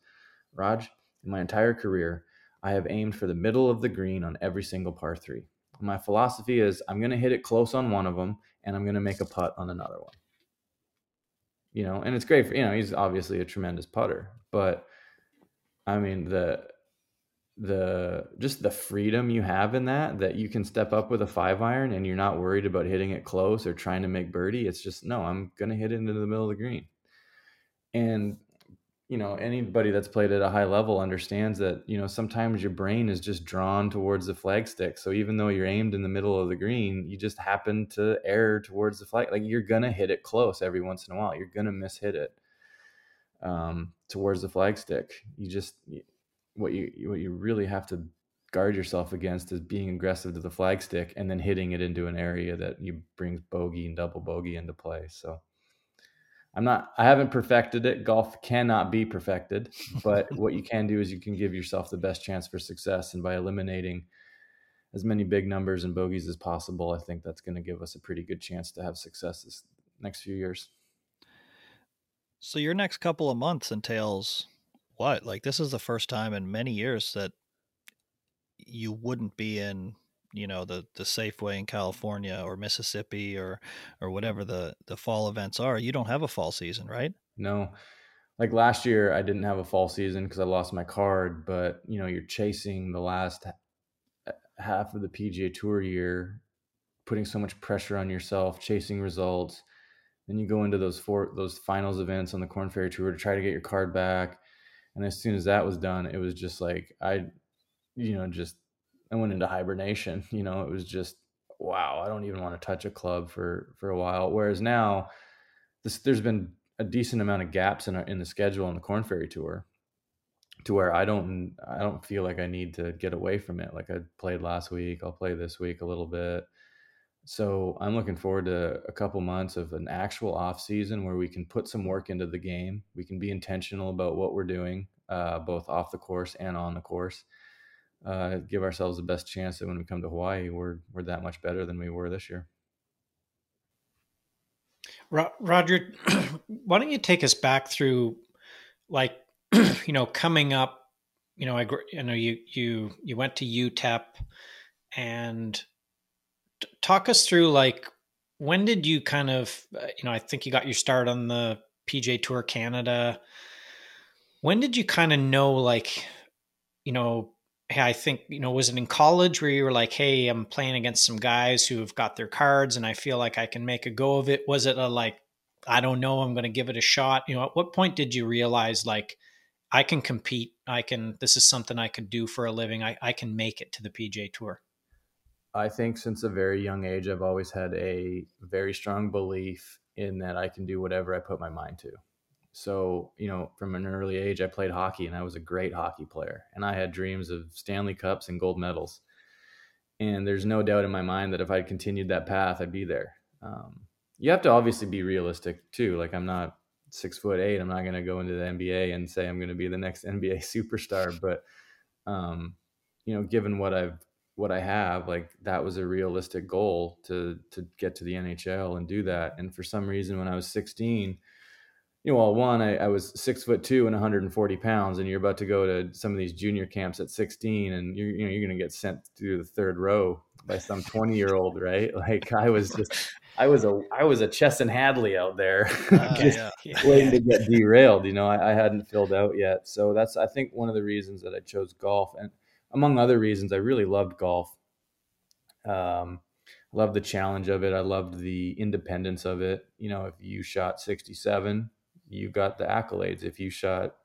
Raj, in my entire career, I have aimed for the middle of the green on every single par three. My philosophy is I'm going to hit it close on one of them and I'm going to make a putt on another one. You know, and it's great for, you know, he's obviously a tremendous putter, but I mean, the, the just the freedom you have in that that you can step up with a five iron and you're not worried about hitting it close or trying to make birdie it's just no i'm going to hit it into the middle of the green and you know anybody that's played at a high level understands that you know sometimes your brain is just drawn towards the flagstick so even though you're aimed in the middle of the green you just happen to err towards the flag. Like you're gonna hit it close every once in a while. You're gonna miss hit it um, towards the flagstick you just what you what you really have to guard yourself against is being aggressive to the flagstick and then hitting it into an area that you brings bogey and double bogey into play. So I'm not I haven't perfected it. Golf cannot be perfected, but what you can do is you can give yourself the best chance for success and by eliminating as many big numbers and bogeys as possible, I think that's going to give us a pretty good chance to have success this next few years. So your next couple of months entails what? Like this is the first time in many years that you wouldn't be in, you know, the the Safeway in California or Mississippi or or whatever the the fall events are. You don't have a fall season, right? No. Like last year I didn't have a fall season cuz I lost my card, but you know, you're chasing the last uh, half of the PGA Tour year, putting so much pressure on yourself, chasing results. Then you go into those four those finals events on the Korn Ferry Tour to try to get your card back and as soon as that was done, it was just like I, you know, just I went into hibernation. You know, it was just wow. I don't even want to touch a club for for a while. Whereas now, this, there's been a decent amount of gaps in our, in the schedule on the Korn Ferry Tour, to where I don't I don't feel like I need to get away from it. Like I played last week, I'll play this week a little bit. So I'm looking forward to a couple months of an actual off season where we can put some work into the game. We can be intentional about what we're doing, uh, both off the course and on the course. Uh, give ourselves the best chance that when we come to Hawaii, we're we're that much better than we were this year. Roger, why don't you take us back through, like, you know, coming up. You know, I you know you you you went to UTEP, and talk us through like when did you kind of uh, you know i think you got your start on the PGA tour canada when did you kind of know like you know i think you know was it in college where you were like hey i'm playing against some guys who have got their cards and i feel like i can make a go of it. Was it a like i don't know i'm going to give it a shot. You know at what point did you realize like i can compete. I can this is something i could do for a living. I, I can make it to the PGA tour. I think since a very young age, I've always had a very strong belief in that I can do whatever I put my mind to. So, you know, from an early age, I played hockey and I was a great hockey player. And I had dreams of Stanley Cups and gold medals. And there's no doubt in my mind that if I'd continued that path, I'd be there. Um, you have to obviously be realistic too. Like, I'm not six foot eight. I'm not going to go into the NBA and say I'm going to be the next NBA superstar. But, um, you know, given what I've what I have, like that was a realistic goal to to get to the NHL and do that. And for some reason, when I was 16, you know, well, one, I, I was six foot two and 140 pounds, and you're about to go to some of these junior camps at 16, and you're you know you're going to get sent through the third row by some 20 year old, right? Like I was just, I was a, I was a Chesson Hadley out there, uh, just yeah. waiting to get derailed. You know, I, I, hadn't filled out yet, so that's I think one of the reasons that I chose golf, and among other reasons, I really loved golf. Um, loved the challenge of it. I loved the independence of it. You know, if you shot 67, you got the accolades. If you shot,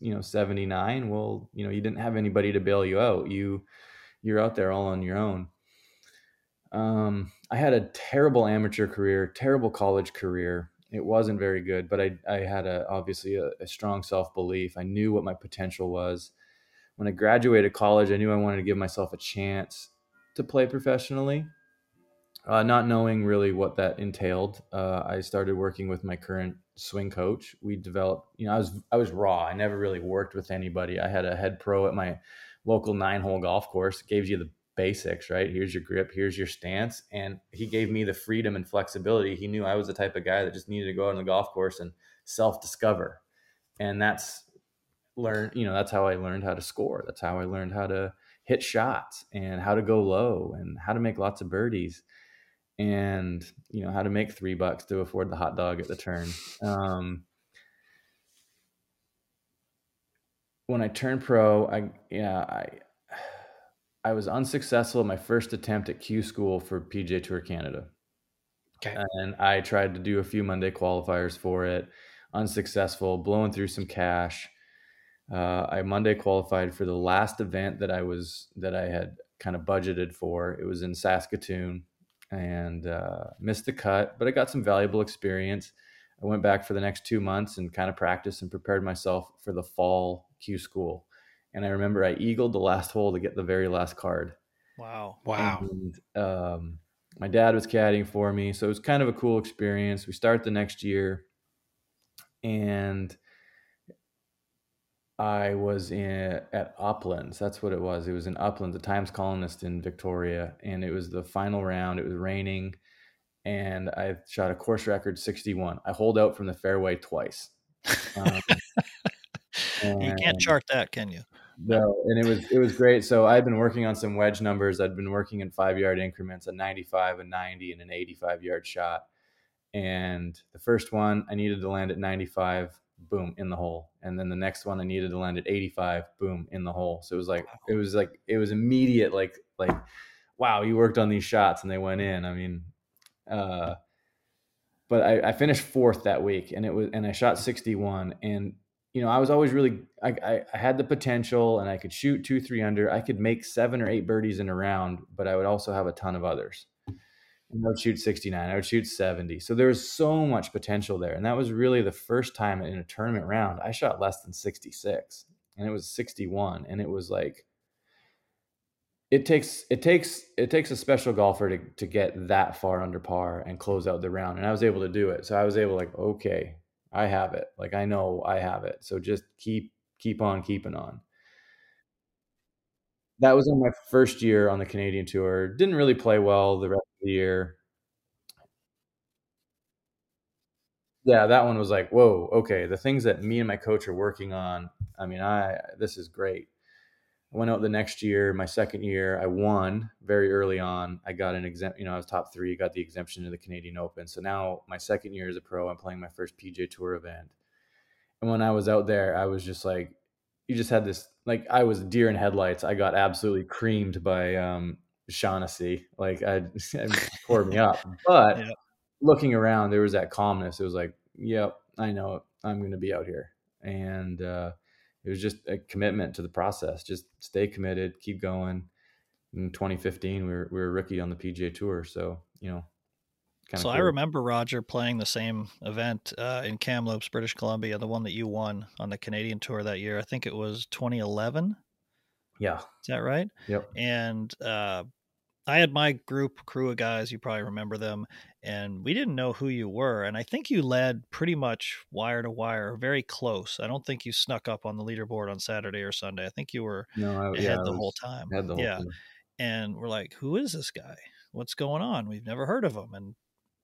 you know, 79, well, you know, you didn't have anybody to bail you out. You, you're out there all on your own. Um, I had a terrible amateur career, terrible college career. It wasn't very good, but I, I had a, obviously a, a strong self belief. I knew what my potential was. When I graduated college, I knew I wanted to give myself a chance to play professionally uh, not knowing really what that entailed, uh, I started working with my current swing coach. We developed, you know, I was I was raw. I never really worked with anybody. I had a head pro at my local nine hole golf course. Gives you the basics, right? Here's your grip, here's your stance, and he gave me the freedom and flexibility. He knew I was the type of guy that just needed to go out on the golf course and self discover, and that's learn. You know, that's how I learned how to score. That's how I learned how to hit shots and how to go low and how to make lots of birdies and you know how to make three bucks to afford the hot dog at the turn. Um, when I turned pro, I yeah I I was unsuccessful at my first attempt at Q school for PGA Tour Canada. Okay. And I tried to do a few Monday qualifiers for it, unsuccessful, blowing through some cash. Uh, I Monday qualified for the last event that I was that I had kind of budgeted for. It was in Saskatoon, and uh, missed the cut, but I got some valuable experience. I went back for the next two months and kind of practiced and prepared myself for the fall Q school. And I remember I eagled the last hole to get the very last card. Wow. Wow. And, um, my dad was caddying for me. So it was kind of a cool experience. We start the next year and I was in at Uplands. That's what it was. It was in Uplands, the Times Colonist in Victoria, and it was the final round. It was raining, and I shot a course record 61. I hold out from the fairway twice. Um, you can't chart that, can you? No, and it was it was great. So I'd been working on some wedge numbers. I'd been working in five yard increments, a 95, a 90, and an 85 yard shot. And the first one I needed to land at 95 boom in the hole. And then the next one i needed to land at 85 boom in the hole. So it was like it was like it was immediate like like wow you worked on these shots and they went in. I mean uh but I, I finished fourth that week and it was and i shot 61 and you know i was always really I, I, I had the potential and i could shoot two three under. I could make seven or eight birdies in a round but i would also have a ton of others I would shoot 69. I would shoot 70. So there was so much potential there. And that was really the first time in a tournament round I shot less than 66. And it was 61. And it was like it takes it takes it takes a special golfer to, to get that far under par and close out the round. And I was able to do it. So I was able like, okay, I have it. Like I know I have it. So just keep keep on keeping on that was in my first year on the Canadian tour. Didn't really play well the rest the year. Yeah, that one was like, whoa, okay. The things that me and my coach are working on. I mean, I this is great. I went out the next year, my second year, I won very early on. I got an exempt, you know, I was top three, got the exemption to the Canadian Open. So now my second year as a pro, I'm playing my first PGA Tour event. And when I was out there, I was just like, you just had this like I was deer in headlights. I got absolutely creamed by um, Shaughnessy. Like I, it poured me up. But looking around, there was that calmness. It was like, yep, I know I'm going to be out here, and uh, it was just a commitment to the process. Just stay committed, keep going. In 2015, we were we were rookie on the PGA Tour, so you know so cool. I remember Roger playing the same event uh, in Kamloops, British Columbia, the one that you won on the Canadian tour that year. I think it was 2011. Yeah, is that right? Yep. And uh, I had my group crew of guys. You probably remember them, and we didn't know who you were. And I think you led pretty much wire to wire, very close. I don't think you snuck up on the leaderboard on Saturday or Sunday. I think you were no, I, ahead yeah, the was, whole time. The whole yeah. Time. And we're like, who is this guy? What's going on? We've never heard of him. And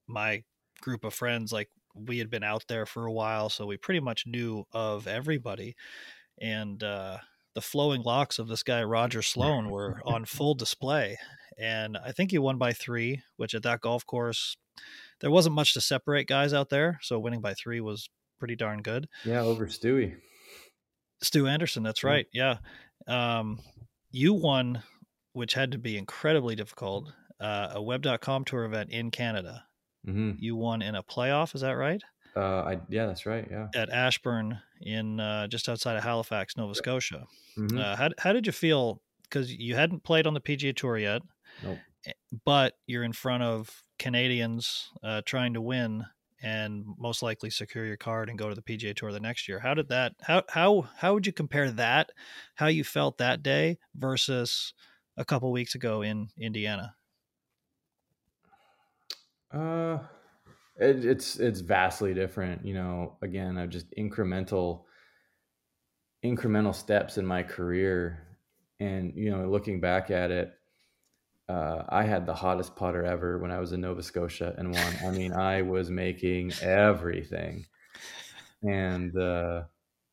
my group of friends, like we had been out there for a while, so we pretty much knew of everybody. And uh, the flowing locks of this guy Roger Sloan were on full display, and I think he won by three, which at that golf course there wasn't much to separate guys out there, so winning by three was pretty darn good. Yeah, over Stewie. Stu Anderson, that's right. Yeah. Um, you won, which had to be incredibly difficult, uh, a web.com tour event in Canada. Mm-hmm. You won in a playoff, is that right? Uh, I yeah, that's right. Yeah. At Ashburn in uh, just outside of Halifax, Nova Scotia. Mhm. Uh, how how did you feel? Because you hadn't played on the PGA Tour yet, Nope. eh, but you're in front of Canadians uh, trying to win and most likely secure your card and go to the PGA Tour the next year. How did that? How how how would you compare that? How you felt that day versus a couple weeks ago in Indiana? Uh, it, it's it's vastly different. You know, again, I've just incremental incremental steps in my career, and you know, looking back at it, uh, I had the hottest putter ever when I was in Nova Scotia and won. I mean, I was making everything, and uh,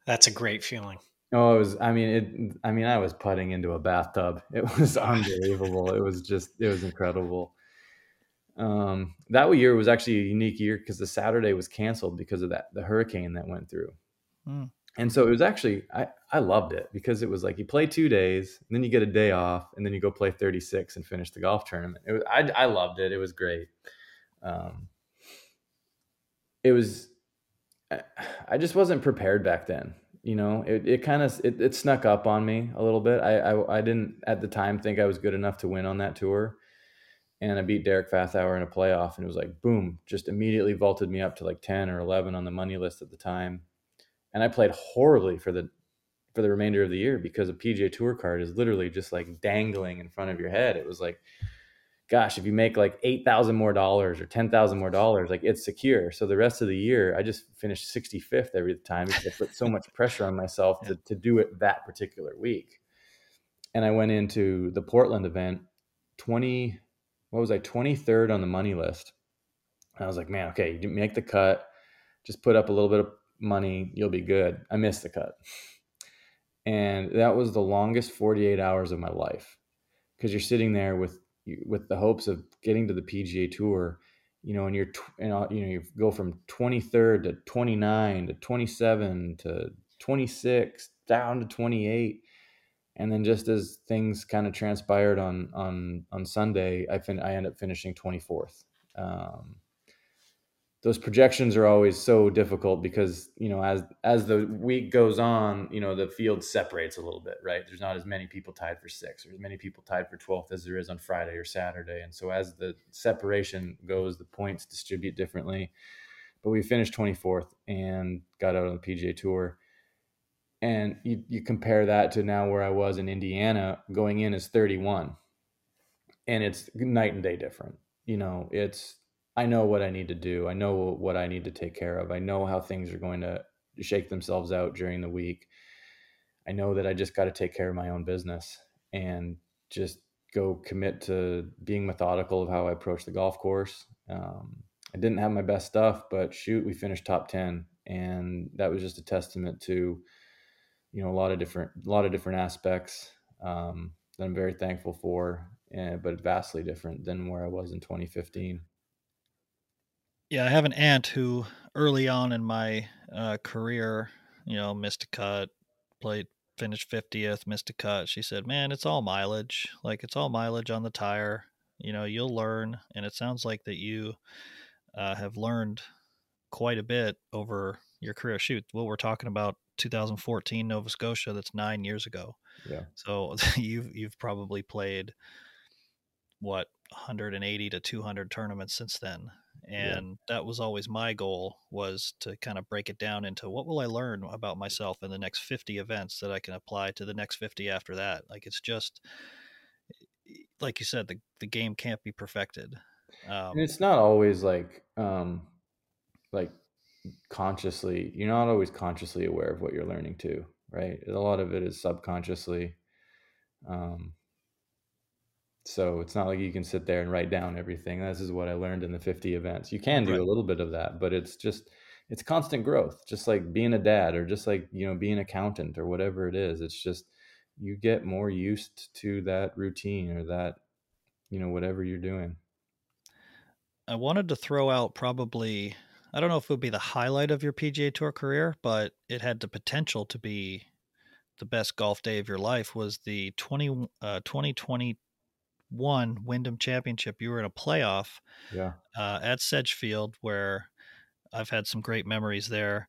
That's a great feeling. Oh, it was. I mean, it. I mean, I was putting into a bathtub. It was unbelievable. it was just. It was incredible. Um, that year was actually a unique year because the Saturday was canceled because of that the hurricane that went through, Hmm. and so it was actually I I loved it because it was like you play two days, then you get a day off, and then you go play thirty six and finish the golf tournament. It was I I loved it. It was great. Um, it was. I- I just wasn't prepared back then you know it, it kind of it, it snuck up on me a little bit I, I i didn't at the time think i was good enough to win on that tour and i beat derek fathauer in a playoff and it was like boom just immediately vaulted me up to like 10 or 11 on the money list at the time. And i played horribly for the for the remainder of the year because a pga tour card is literally just like dangling in front of your head. It was like gosh if you make like 8000 more dollars or 10000 more dollars like it's secure. So the rest of the year i just finished 65th every time because i put so much pressure on myself to, to do it that particular week. And i went into the portland event 20 what was i 23rd on the money list. And i was like man okay you make the cut. Just put up a little bit of money you'll be good. I missed the cut. And that was the longest 48 hours of my life. Because you're sitting there with with the hopes of getting to the PGA Tour, you know, and you're you know you go from 23rd to 29 to 27 to 26 down to 28, and then just as things kind of transpired on on on Sunday, I fin- I end up finishing 24th. Um, those projections are always so difficult because you know as as the week goes on you know the field separates a little bit right? There's not as many people tied for sixth or as many people tied for 12th as there is on friday or saturday. And so as the separation goes the points distribute differently. But we finished 24th and got out on the pga tour and you, you compare that to now where i was in indiana going in as 31 and it's night and day different you know it's I know what I need to do. I know what I need to take care of. I know how things are going to shake themselves out during the week. I know that I just got to take care of my own business and just go commit to being methodical of how I approach the golf course. Um, I didn't have my best stuff, but shoot, we finished top 10 and that was just a testament to, you know, a lot of different, a lot of different aspects um, that I'm very thankful for, and, but vastly different than where I was in 2015. Yeah, I have an aunt who early on in my uh, career, you know, missed a cut, played, finished 50th, missed a cut. She said, Man, it's all mileage. Like, it's all mileage on the tire. You know, you'll learn. And it sounds like that you uh, have learned quite a bit over your career. Shoot, what we're talking about 2014 Nova Scotia, that's nine years ago. Yeah. So you've, you've probably played what 180 to 200 tournaments since then and yeah. that was always my goal was to kind of break it down into what will i learn about myself in the next 50 events that i can apply to the next 50 after that like it's just like you said the, the game can't be perfected um, and it's not always like um like consciously you're not always consciously aware of what you're learning too right a lot of it is subconsciously um so it's not like you can sit there and write down everything. This is what I learned in the 50 events. You can do right. a little bit of that, but it's just it's constant growth, just like being a dad or just like, you know, being an accountant or whatever it is. It's just you get more used to that routine or that you know whatever you're doing. I wanted to throw out probably I don't know if it would be the highlight of your PGA Tour career, but it had the potential to be the best golf day of your life was the 20, uh, 2021 Wyndham Championship. You were in a playoff Yeah. uh, at Sedgefield where I've had some great memories there.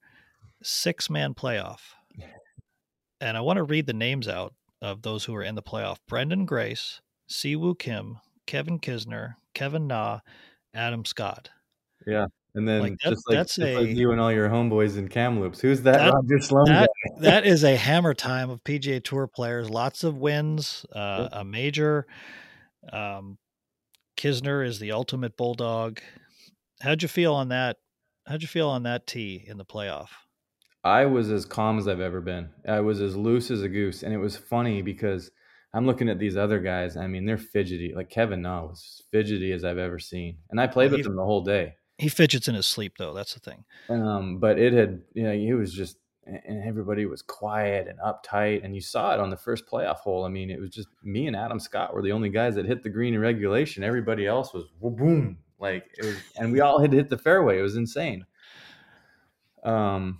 Six man playoff. And I want to read the names out of those who were in the playoff Branden Grace, Siwoo Kim, Kevin Kisner, Kevin Na, Adam Scott. Yeah. And then Like, that- just like, that's just like you and all your homeboys in Kamloops. Who's that, That- Roger Sloan that- that is a hammer time of PGA Tour players. Lots of wins, uh, a major. Um, Kisner is the ultimate bulldog. How'd you feel on that? How'd you feel on that tee in the playoff? I was as calm as I've ever been. I was as loose as a goose. And it was funny because I'm looking at these other guys. I mean, they're fidgety. Like Kevin Na was fidgety as I've ever seen. And I played Well, with him the whole day. He fidgets in his sleep, though. That's the thing. Um, but it had, you know, it was just, and everybody was quiet and uptight. And you saw it on the first playoff hole. I mean, it was just me and Adam Scott were the only guys that hit the green in regulation. Everybody else was boom. Like it was, and we all had hit the fairway. It was insane. Um,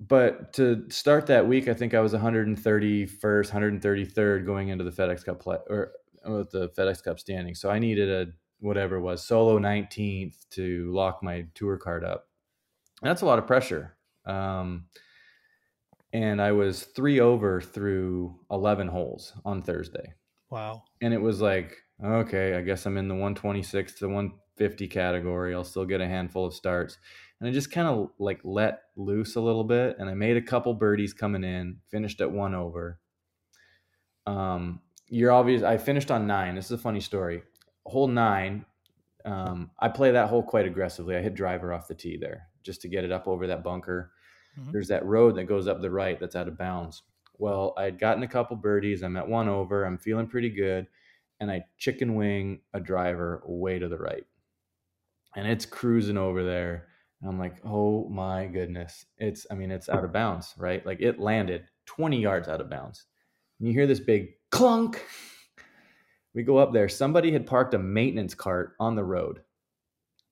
but to start that week, I think I was 131st, 133rd going into the FedEx Cup play or with the FedEx Cup standing. So I needed a whatever it was solo 19th to lock my tour card up. And that's a lot of pressure. Um, and I was three over through 11 holes on Thursday. Wow. And it was like, okay, I guess I'm in the 126 to 150 category. I'll still get a handful of starts. And I just kind of like let loose a little bit. And I made a couple birdies coming in, finished at one over. Um, you're obvious. I finished on nine. This is a funny story. Hole nine, um, I play that hole quite aggressively. I hit driver off the tee there just to get it up over that bunker. Mhm. There's that road that goes up the right that's out of bounds. Well, I had gotten a couple birdies. I'm at one over. I'm feeling pretty good. And I chicken wing a driver way to the right. And it's cruising over there. And I'm like, oh my goodness. It's, I mean, it's out of bounds, right? Like it landed 20 yards out of bounds. And you hear this big clunk. We go up there. Somebody had parked a maintenance cart on the road.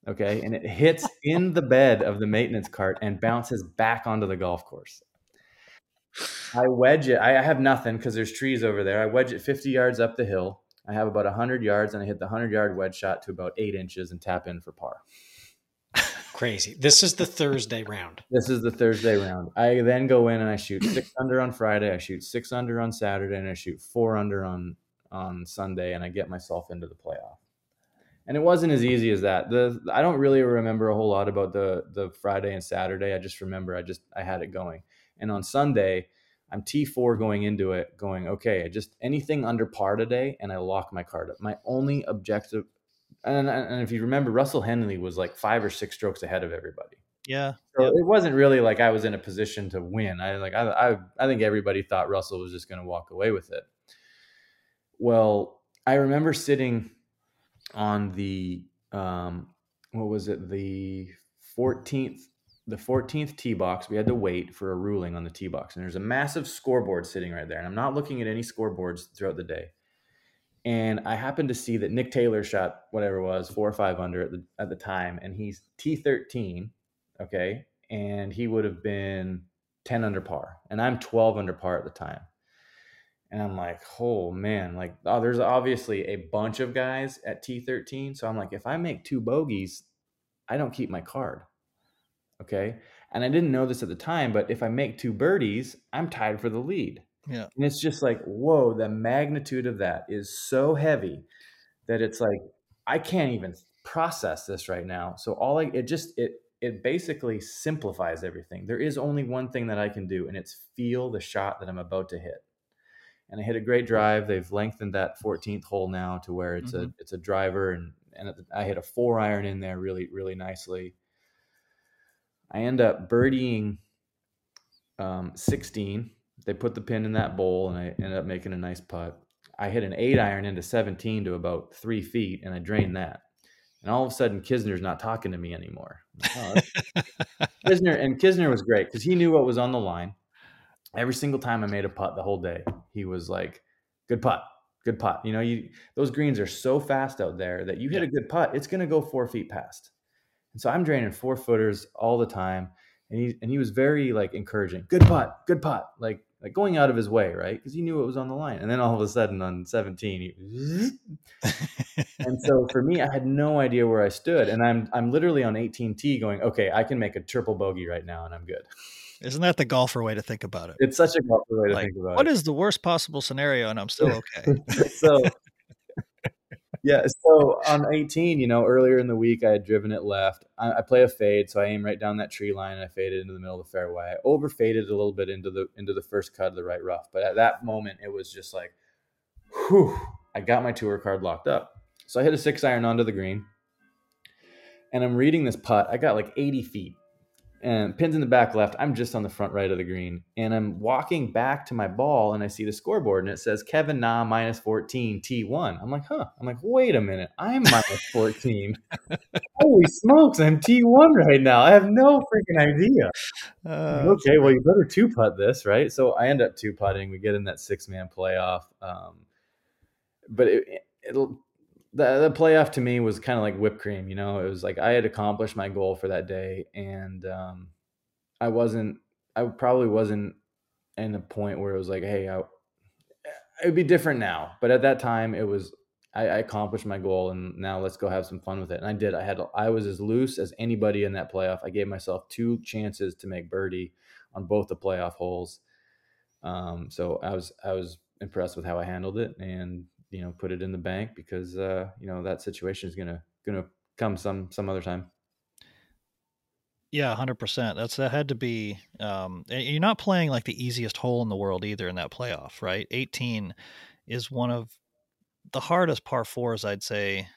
Okay. And it hits in the bed of the maintenance cart and bounces back onto the golf course. I wedge it. I have nothing because there's trees over there. I wedge it 50 yards up the hill. I have about 100 yards and I hit the 100 yard wedge shot to about eight inches and tap in for par. Crazy. This is the Thursday round. This is the Thursday round. I then go in and I shoot six under on Friday. I shoot six under on Saturday, and I shoot four under on on Sunday, and I get myself into the playoff. And it wasn't as easy as that. The I don't really remember a whole lot about the the Friday and Saturday. I just remember I just I had it going. And on Sunday, I'm T4 going into it, going, okay, I just anything under par today, and I lock my card up. My only objective, and, and if you remember, Russell Henley was like five or six strokes ahead of everybody. Yeah. So it wasn't really like I was in a position to win. I like I I, I think everybody thought Russell was just going to walk away with it. Well, I remember sitting on the um what was it? The 14th the 14th tee box. We had to wait for a ruling on the tee box and there's a massive scoreboard sitting right there and i'm not looking at any scoreboards throughout the day. And i happened to see that nick taylor shot whatever it was four or five under at the at the time and he's t13 okay? And he would have been 10 under par and i'm 12 under par at the time and i'm like oh man. Like oh there's obviously a bunch of guys at t13 so i'm like if i make two bogeys i don't keep my card. Okay? And i didn't know this at the time but if i make two birdies i'm tied for the lead. Yeah. and it's just like whoa the magnitude of that is so heavy that it's like i can't even process this right now. So all i it just it it basically simplifies everything. There is only one thing that i can do and it's feel the shot that i'm about to hit and i hit a great drive. They've lengthened that 14th hole now to where it's a Mhm. it's a driver and and i hit a four iron in there really really nicely. I end up birdieing um, 16 they put the pin in that bowl and i ended up making a nice putt. I hit an eight iron into 17 to about three feet and i drained that. And all of a sudden kisner's not talking to me anymore. Like, oh, Kisner and Kisner was great because he knew what was on the line. Every single time I made a putt the whole day, he was like, "Good putt, good putt." You know, you those greens are so fast out there that you hit Yeah. a good putt, it's going to go four feet past. And so I'm draining four footers all the time, and he and he was very like encouraging. Good putt, good putt, like like going out of his way, right? Because he knew it was on the line. And then all of a sudden on 17, he and so for me, I had no idea where I stood, and I'm I'm literally on 18T going, okay, I can make a triple bogey right now, and I'm good. Isn't that the golfer way to think about it? It's such a golfer way to Like, think about what What is the worst possible scenario, and I'm still okay. so yeah, so on 18, you know, earlier in the week, I had driven it left. I, I play a fade, so I aim right down that tree line, and I faded into the middle of the fairway. I over faded a little bit into the into the first cut of the right rough, but at that moment, it was just like, whew, I got my tour card locked up. So I hit a six iron onto the green, and I'm reading this putt. I got like 80 feet, and pins in the back left. I'm just on the front right of the green, and I'm walking back to my ball, and I see the scoreboard, and it says Kevin Na minus 14 T1. I'm like, huh. I'm like, wait a minute, I'm minus 14. Holy smokes, I'm T1 right now. I have no freaking idea. Uh, okay, well, you better two putt this, right? So I end up two putting. We get in that six man playoff. Um, but it, it'll the, the playoff to me was kind of like whipped cream. You know, it was like I had accomplished my goal for that day, and um, I wasn't. I probably wasn't in a point where it was like, hey, I, it would be different now. But at that time, it was. I, I accomplished my goal, and now let's go have some fun with it. And I did. I had. I was as loose as anybody in that playoff. I gave myself two chances to make birdie on both the playoff holes. Um, so I was. I was impressed with how I handled it, and you know put it in the bank because uh, you know that situation is gonna gonna come some some other time. Yeah, hundred percent. That's that had to be. Um, you're not playing like the easiest hole in the world either in that playoff, right? Eighteen is one of the hardest par fours, I'd say.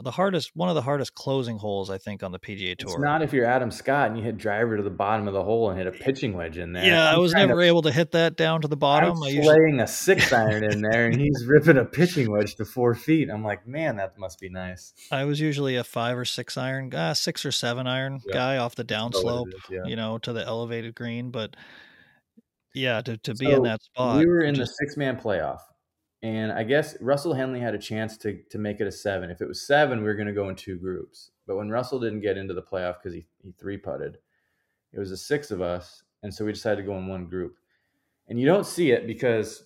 The hardest, one of the hardest closing holes, I think, on the PGA Tour. It's not if you're Adam Scott and you hit driver to the bottom of the hole and hit a pitching wedge in there. yeah, i I'm was never to- able to hit that down to the bottom. I'm I usually, slaying a six iron in there, and he's ripping a pitching wedge to four feet. I'm like, man, that must be nice. I was usually a five or six iron, uh, six or seven iron Yeah. guy off the downslope, yeah. you know, to the elevated green. But yeah, to, to be So in that spot, we were in just- the six man playoff, and I guess Russell Henley had a chance to to make it a seven. If it was seven, we were going to go in two groups. But when Russell didn't get into the playoff because he he three putted, it was the six of us, and so we decided to go in one group. And you don't see it because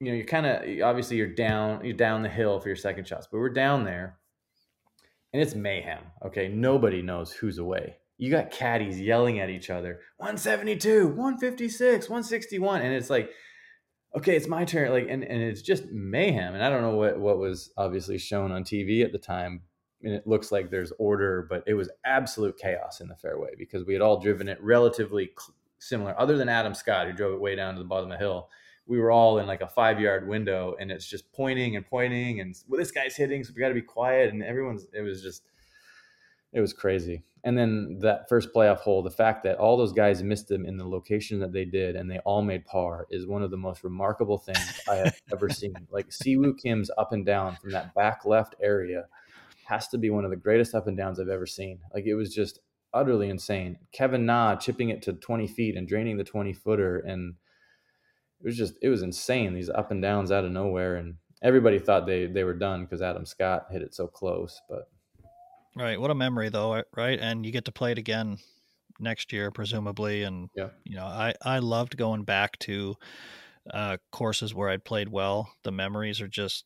you know you're kind of obviously you're down you're down the hill for your second shots, but we're down there, and it's mayhem. Okay, nobody knows who's away. You got caddies yelling at each other 172, 156, 161. And it's like, okay, it's my turn. Like, and, and it's just mayhem. And I don't know what, what was obviously shown on TV at the time. And it looks like there's order, but it was absolute chaos in the fairway because we had all driven it relatively similar, other than Adam Scott, who drove it way down to the bottom of the hill. We were all in like a five yard window and it's just pointing and pointing and well, this guy's hitting, so we got to be quiet. And everyone's, it was just, it was crazy. And then that first playoff hole, the fact that all those guys missed them in the location that they did and they all made par is one of the most remarkable things I have ever seen. Like Siwoo Kim's up and down from that back left area has to be one of the greatest up and downs I've ever seen. Like it was just utterly insane. Kevin Na chipping it to 20 feet and draining the 20 footer. And it was just, it was insane. These up and downs out of nowhere. And everybody thought they, they were done because Adam Scott hit it so close. But Right. What a memory, though. Right. And you get to play it again next year, presumably. And, Yeah. you know, I, I loved going back to uh, courses where I'd played well. The memories are just,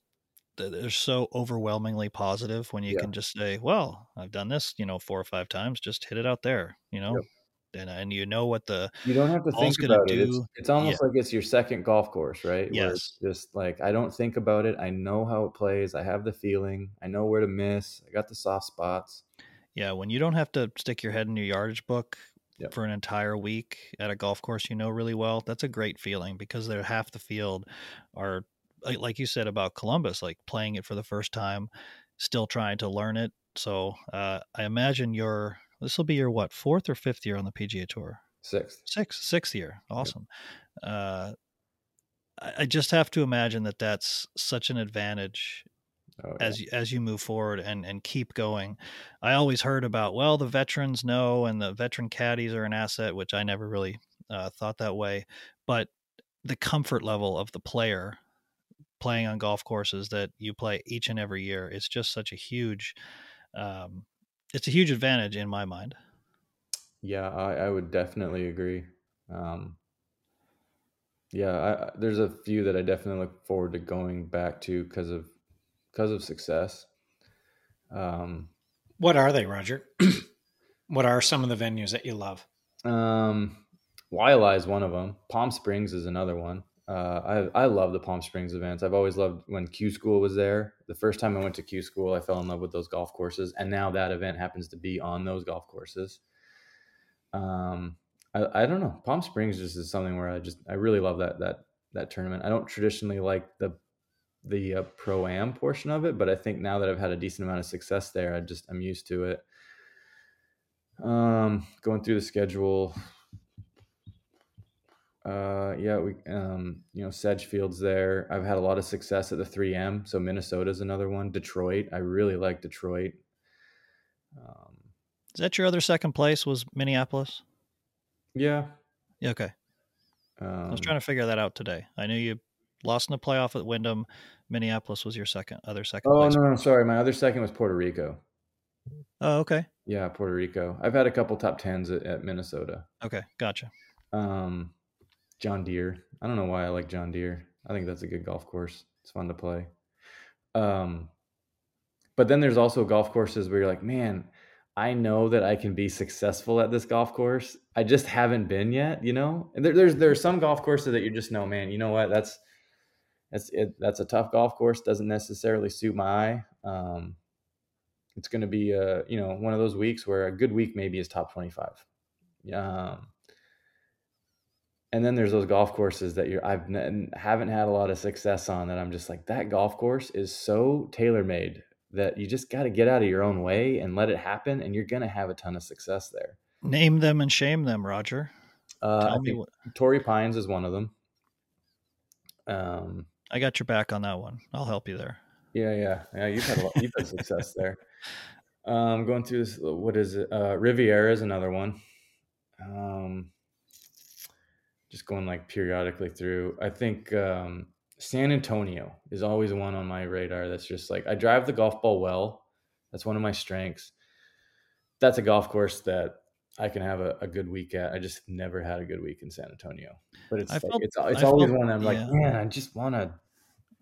they're so overwhelmingly positive when you Yeah. can just say, well, I've done this, you know, four or five times, just hit it out there, you know? Yep. And, and you know what the, You don't have to think about it. It's, do- it's almost like it's your second golf course, right? It's just like I don't think about it. I know how it plays. I have the feeling. I know where to miss. I got the soft spots. yeah, when you don't have to stick your head in your yardage book Yep. for an entire week at a golf course you know really well, that's a great feeling because they're half the field are like, like you said about Columbus, like playing it for the first time, still trying to learn it. So uh, I imagine your this will be your what fourth or fifth year on the PGA Tour. Sixth. Sixth, sixth year. Awesome. Uh, I, I just have to imagine that that's such an advantage Oh, yeah. as you, as you move forward and and keep going. I always heard about well the veterans know and the veteran caddies are an asset, which I never really uh, thought that way, but the comfort level of the player playing on golf courses that you play each and every year is just such a huge, um, it's a huge advantage in my mind. Yeah, I, I would definitely agree. Um, yeah, I, there's a few that I definitely look forward to going back to because of because of success. Um, what are they, Roger? what are some of the venues that you love? Um, Waialae is one of them. Palm Springs is another one. Uh, I I love the Palm Springs events. I've always loved when Q School was there. The first time I went to Q School, I fell in love with those golf courses, and now that event happens to be on those golf courses. Um, I, I don't know. Palm Springs just is something where I just I really love that that that tournament. I don't traditionally like the the uh, pro am portion of it, but I think now that I've had a decent amount of success there, I just I'm used to it. Um, going through the schedule, uh, yeah, we um, you know Sedgefield's there. I've had a lot of success at the 3M, so Minnesota's another one. Detroit, I really like Detroit. Um, Is that your other second place? Was Minneapolis? Yeah. Yeah. Okay. Um, I was trying to figure that out today. I knew you lost in the playoff at Wyndham. Minneapolis was your second, other second. Oh no, no, sorry. My other second was Puerto Rico. Oh, okay. Yeah, Puerto Rico. I've had a couple top tens at, at Minnesota. Okay, gotcha. Um, John Deere. I don't know why I like John Deere. I think that's a good golf course. It's fun to play. Um, but then there's also golf courses where you're like, man, I know that I can be successful at this golf course. I just haven't been yet, you know. And there, there's there's some golf courses that you just know, man. You know what? That's that's it. That's a tough golf course. Doesn't necessarily suit my eye. Um, it's going to be a you know one of those weeks where a good week maybe is top twenty five. Um, and then there's those golf courses that you're I've n- haven't had a lot of success on that I'm just like that golf course is so tailor made that you just got to get out of your own way and let it happen, and you're going to have a ton of success there. Name them and shame them, Roger. Uh, Tell me what... Torrey Pines is one of them. Um, I got your back on that one. I'll help you there. Yeah, yeah, yeah. You've had a lot, you've had success there. Um, going through this, what is it? Uh, Riviera is another one. Um, just going like periodically through. I think um, San Antonio is always one on my radar. That's just like I drive the golf ball well. That's one of my strengths. That's a golf course that I can have a, a good week at. I just never had a good week in San Antonio. But it's like, felt, it's it's always felt, one I'm like, man, I just want to.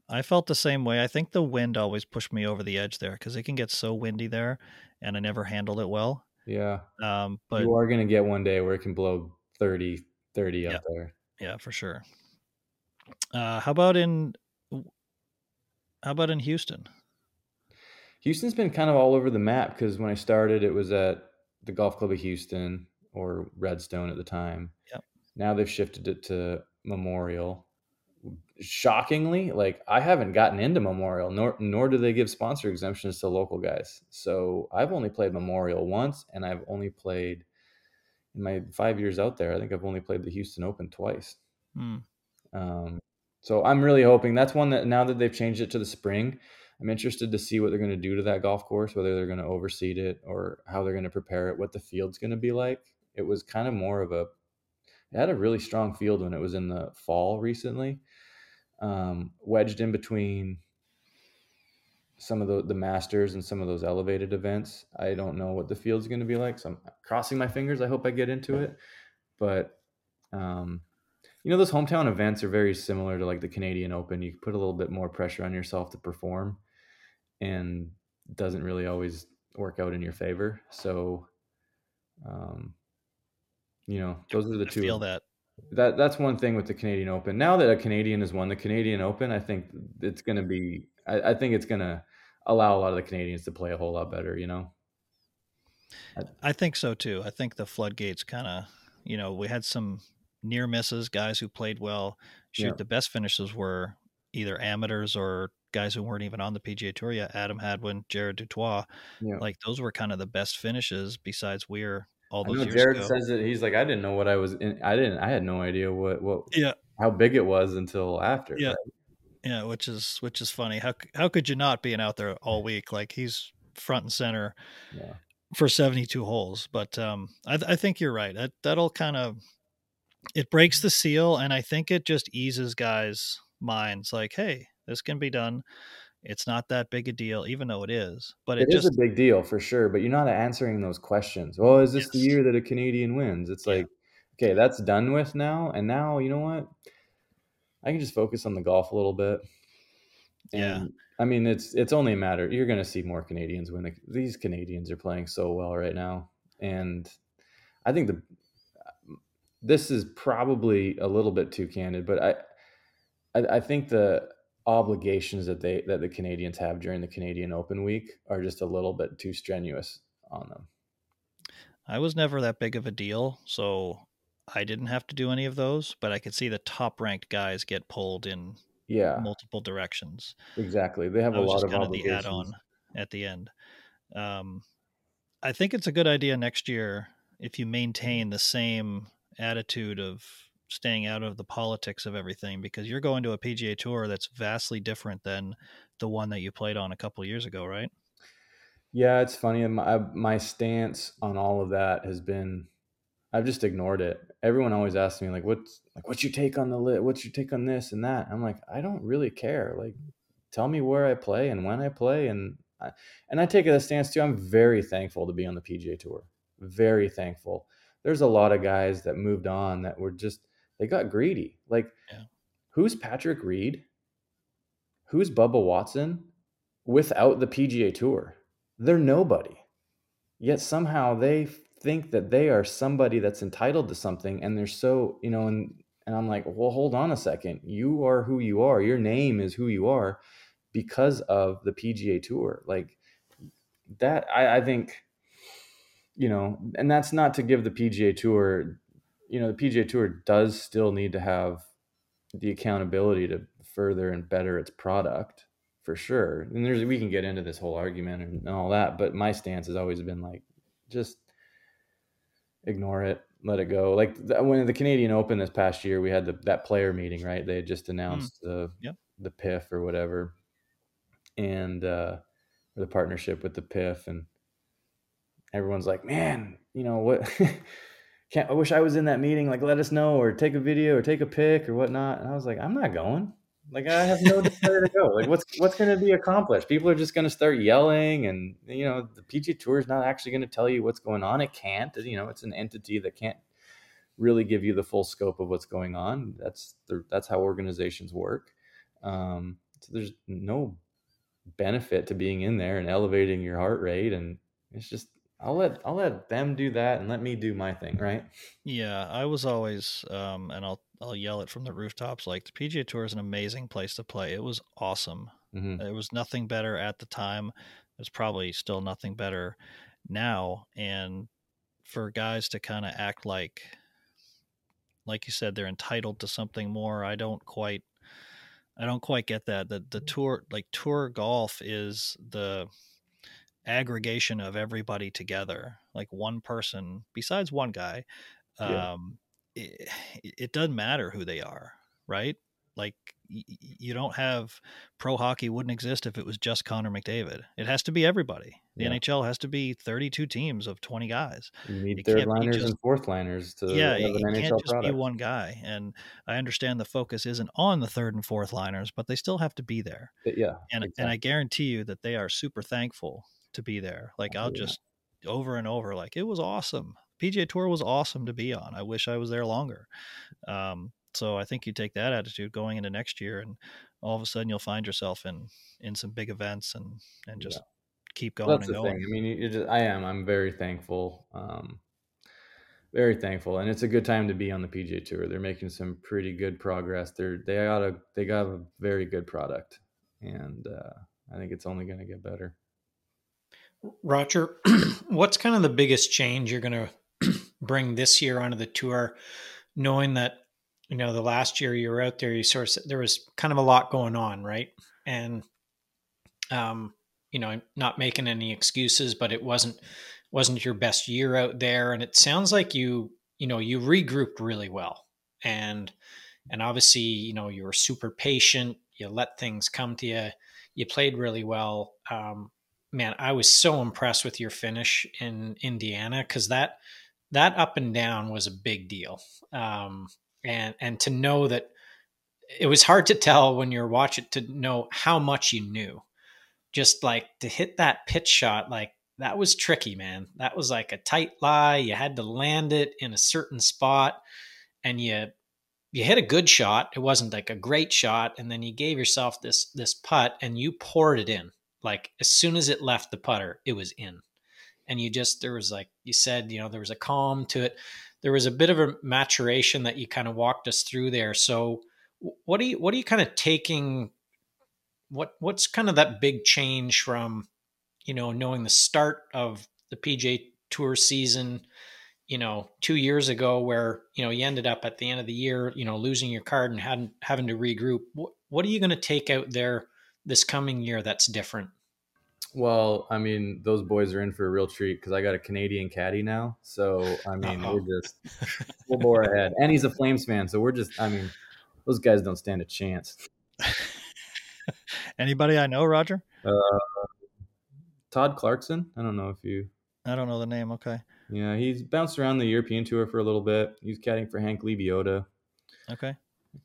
I felt the same way. I think the wind always pushed me over the edge there because it can get so windy there, and I never handled it well. Yeah. Um, but you are going to get one day where it can blow 30, 30 yeah, up there. Yeah, for sure. Uh, how about in how about in Houston? Houston's been kind of all over the map because when I started, it was at the Golf Club of Houston or Redstone at the time. Yep. Now they've shifted it to Memorial. Shockingly, like I haven't gotten into Memorial, nor nor do they give sponsor exemptions to local guys. So I've only played Memorial once, and I've only played in my five years out there. I think I've only played the Houston Open twice. Hmm. Um, so I'm really hoping that's one that now that they've changed it to the spring, I'm interested to see what they're going to do to that golf course, whether they're going to overseed it or how they're going to prepare it, what the field's going to be like. It was kind of more of a, it had a really strong field when it was in the fall recently, um, wedged in between some of the, the masters and some of those elevated events. I don't know what the field's going to be like. So I'm crossing my fingers. I hope I get into it, but, um, you know those hometown events are very similar to like the Canadian Open. You put a little bit more pressure on yourself to perform, and doesn't really always work out in your favor. So, um, you know, those are the two. Feel that that that's one thing with the Canadian Open. Now that a Canadian has won the Canadian Open, I think it's going to be. I, I think it's going to allow a lot of the Canadians to play a whole lot better. You know. I think so too. I think the floodgates kind of, you know, we had some near misses, guys who played well. Shoot, yeah. the best finishes were either amateurs or guys who weren't even on the PGA Tour yet. Adam Hadwin, Jared du Toit, yeah. like those were kind of the best finishes besides Weir all those years Jared ago. says that he's like, I didn't know what I was in. I didn't. I had no idea what what yeah how big it was until after. Yeah, right? Yeah, which is which is funny. How how could you not being out there all week? Like he's front and center. Yeah. For 72 holes, but um, I, I think you're right. That that'll kind of it breaks the seal, and I think it just eases guys' minds. Like, hey, this can be done. It's not that big a deal, even though it is. But it, it just is a big deal for sure. But you're not answering those questions. Well, is this the year that a Canadian wins? It's Yeah. like, okay, that's done with now, and now you know what? I can just focus on the golf a little bit. Yeah. I mean, it's it's only a matter. You're going to see more Canadians when The, these Canadians are playing so well right now, and I think the this is probably a little bit too candid, but I I, I think the obligations that they that the Canadians have during the Canadian Open week are just a little bit too strenuous on them. I was never that big of a deal, so I didn't have to do any of those. But I could see the top ranked guys get pulled in Yeah, multiple directions. exactly. They have I a lot of kind of the add-on at the end. Um, I think it's a good idea next year if you maintain the same attitude of staying out of the politics of everything because you're going to a PGA Tour that's vastly different than the one that you played on a couple years ago, right? Yeah, it's funny. My my stance on all of that has been, I've just ignored it. Everyone always asks me like, "What's like, what's your take on the LIV? What's your take on this and that?" I'm like, I don't really care. Like, tell me where I play and when I play, and I, and I take a stance too. I'm very thankful to be on the PGA Tour. Very thankful. There's a lot of guys that moved on that were just they got greedy. Like, Yeah. who's Patrick Reed? Who's Bubba Watson? Without the PGA Tour, they're nobody. Yet somehow they think that they are somebody that's entitled to something, and they're so you know. And and I'm like, well, hold on a second. You are who you are. Your name is who you are because of the PGA Tour. Like that, I, I think, you know, and that's not to give the PGA Tour, you know, the PGA Tour does still need to have the accountability to further and better its product for sure. And there's we can get into this whole argument and all that, but my stance has always been like, just ignore it, let it go. Like when the Canadian Open this past year, we had the, that player meeting, right? They had just announced the Yep. the PIF or whatever, and uh, the partnership with the PIF, and everyone's like, man, you know what? Can't, I wish I was in that meeting. Like, let us know, or take a video, or take a pic, or whatnot. And I was like, I'm not going. Like, I have no desire to go. Like, what's what's going to be accomplished? People are just going to start yelling, and you know, the PG Tour is not actually going to tell you what's going on. It can't. You know, it's an entity that can't really give you the full scope of what's going on. That's the, that's how organizations work. Um, so there's no benefit to being in there and elevating your heart rate, and it's just I'll let I'll let them do that and let me do my thing, right? Yeah, I was always, um, and I'll I'll yell it from the rooftops. Like the PGA Tour is an amazing place to play. It was awesome. hmm There was nothing better at the time. There's probably still nothing better now. And for guys to kind of act like, like you said, they're entitled to something more. I don't quite, I don't quite get that. The the tour, like tour golf, is the aggregation of everybody together. Like one person, besides one guy, Yeah. um, it, it doesn't matter who they are, right? Like y- you don't have pro hockey wouldn't exist if it was just Connor McDavid. It has to be everybody. The Yeah. NHL has to be 32 teams of 20 guys. You need It third liners just- and fourth liners to yeah, have it, NHL can't just product. be one guy. And I understand the focus isn't on the third and fourth liners, but they still have to be there. But yeah, And and. I guarantee you that they are super thankful to be there. Like I'll yeah. just over and over like it was awesome. PGA Tour was awesome to be on. I wish I was there longer. Um, so I think you take that attitude going into next year, and all of a sudden you'll find yourself in in some big events and and just keep going That's and going. thing. I mean, you just, I am. I'm very thankful. Um, very thankful, and it's a good time to be on the PGA Tour. They're making some pretty good progress. They're they got a they got a very good product, and uh, I think it's only going to get better. Roger, what's kind of the biggest change you're going to bring this year onto the tour, knowing that you know the last year you were out there, you sort of there was kind of a lot going on, right? And um, you know, not making any excuses, but it wasn't wasn't your best year out there, and it sounds like you you know you regrouped really well, and and obviously you know you were super patient, you let things come to you, you played really well. Um, man, I was so impressed with your finish in Indiana because that that up and down was a big deal. Um, and and to know that it was hard to tell when you're watching to know how much you knew. Just like to hit that pitch shot, like that was tricky, man. That was like a tight lie. You had to land it in a certain spot, and you you hit a good shot. It wasn't like a great shot, and then you gave yourself this this putt, and you poured it in. Like as soon as it left the putter, it was in and you just there was like you said you know there was a calm to it. There was a bit of a maturation that you kind of walked us through there. So what are you what are you kind of taking what what's kind of that big change from you know knowing the start of the PJ tour season you know 2 years ago where you know you ended up at the end of the year you know losing your card and having having to regroup? What, what are you going to take out there this coming year that's different well, I mean, those boys are in for a real treat because I got a Canadian caddy now. So I mean, Uh-oh. we're just full bore ahead, and he's a Flames fan. So we're just, I mean, those guys don't stand a chance. Anybody I know, Roger? Uh, Todd Clarkson. I don't know if you. I don't know the name. Okay. Yeah, he's bounced around the European tour for a little bit. He's caddying for Hank Lebioda. Okay.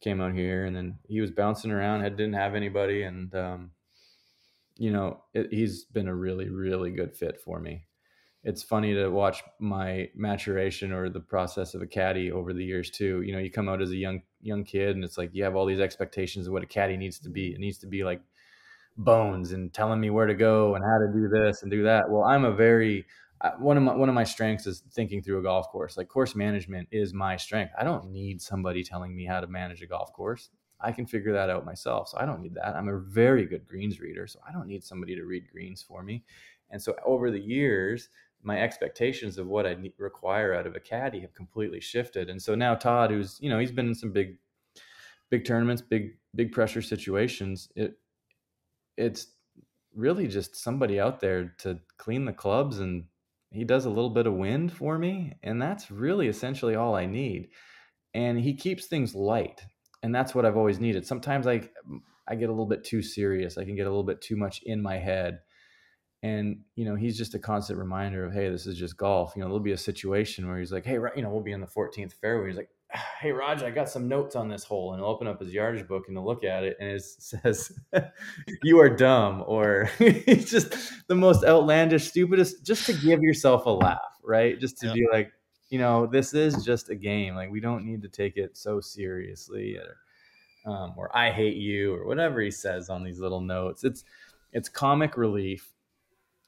Came out here, and then he was bouncing around. Had didn't have anybody, and um, you know, it, he's been a really, really good fit for me. It's funny to watch my maturation or the process of a caddy over the years too. You know, you come out as a young young kid, and it's like you have all these expectations of what a caddy needs to be. Mm-hmm. It needs to be like bones and telling me where to go and how to do this and do that. Well, I'm a very uh, one of my one of my strengths is thinking through a golf course. Like course management is my strength. I don't need somebody telling me how to manage a golf course. I can figure that out myself. So I don't need that. I'm a very good greens reader. So I don't need somebody to read greens for me. And so over the years, my expectations of what I require out of a caddy have completely shifted. And so now Todd, who's, you know, he's been in some big, big tournaments, big, big pressure situations. It, it's really just somebody out there to clean the clubs and he does a little bit of wind for me. And that's really essentially all I need. And he keeps things light and that's what I've always needed. Sometimes I I get a little bit too serious. I can get a little bit too much in my head. And you know, he's just a constant reminder of, hey, this is just golf. You know, there'll be a situation where he's like, hey, you know, we'll be in the 14th fairway. He's like, ah, hey, Raj, I got some notes on this hole, and he'll open up his yardage book and he'll look at it, and it says, "You are dumb," or it's just the most outlandish, stupidest, just to give yourself a laugh, right? Just to be like, you know, this is just a game. Like we don't need to take it so seriously, or, um, or I hate you, or whatever he says on these little notes. It's it's comic relief.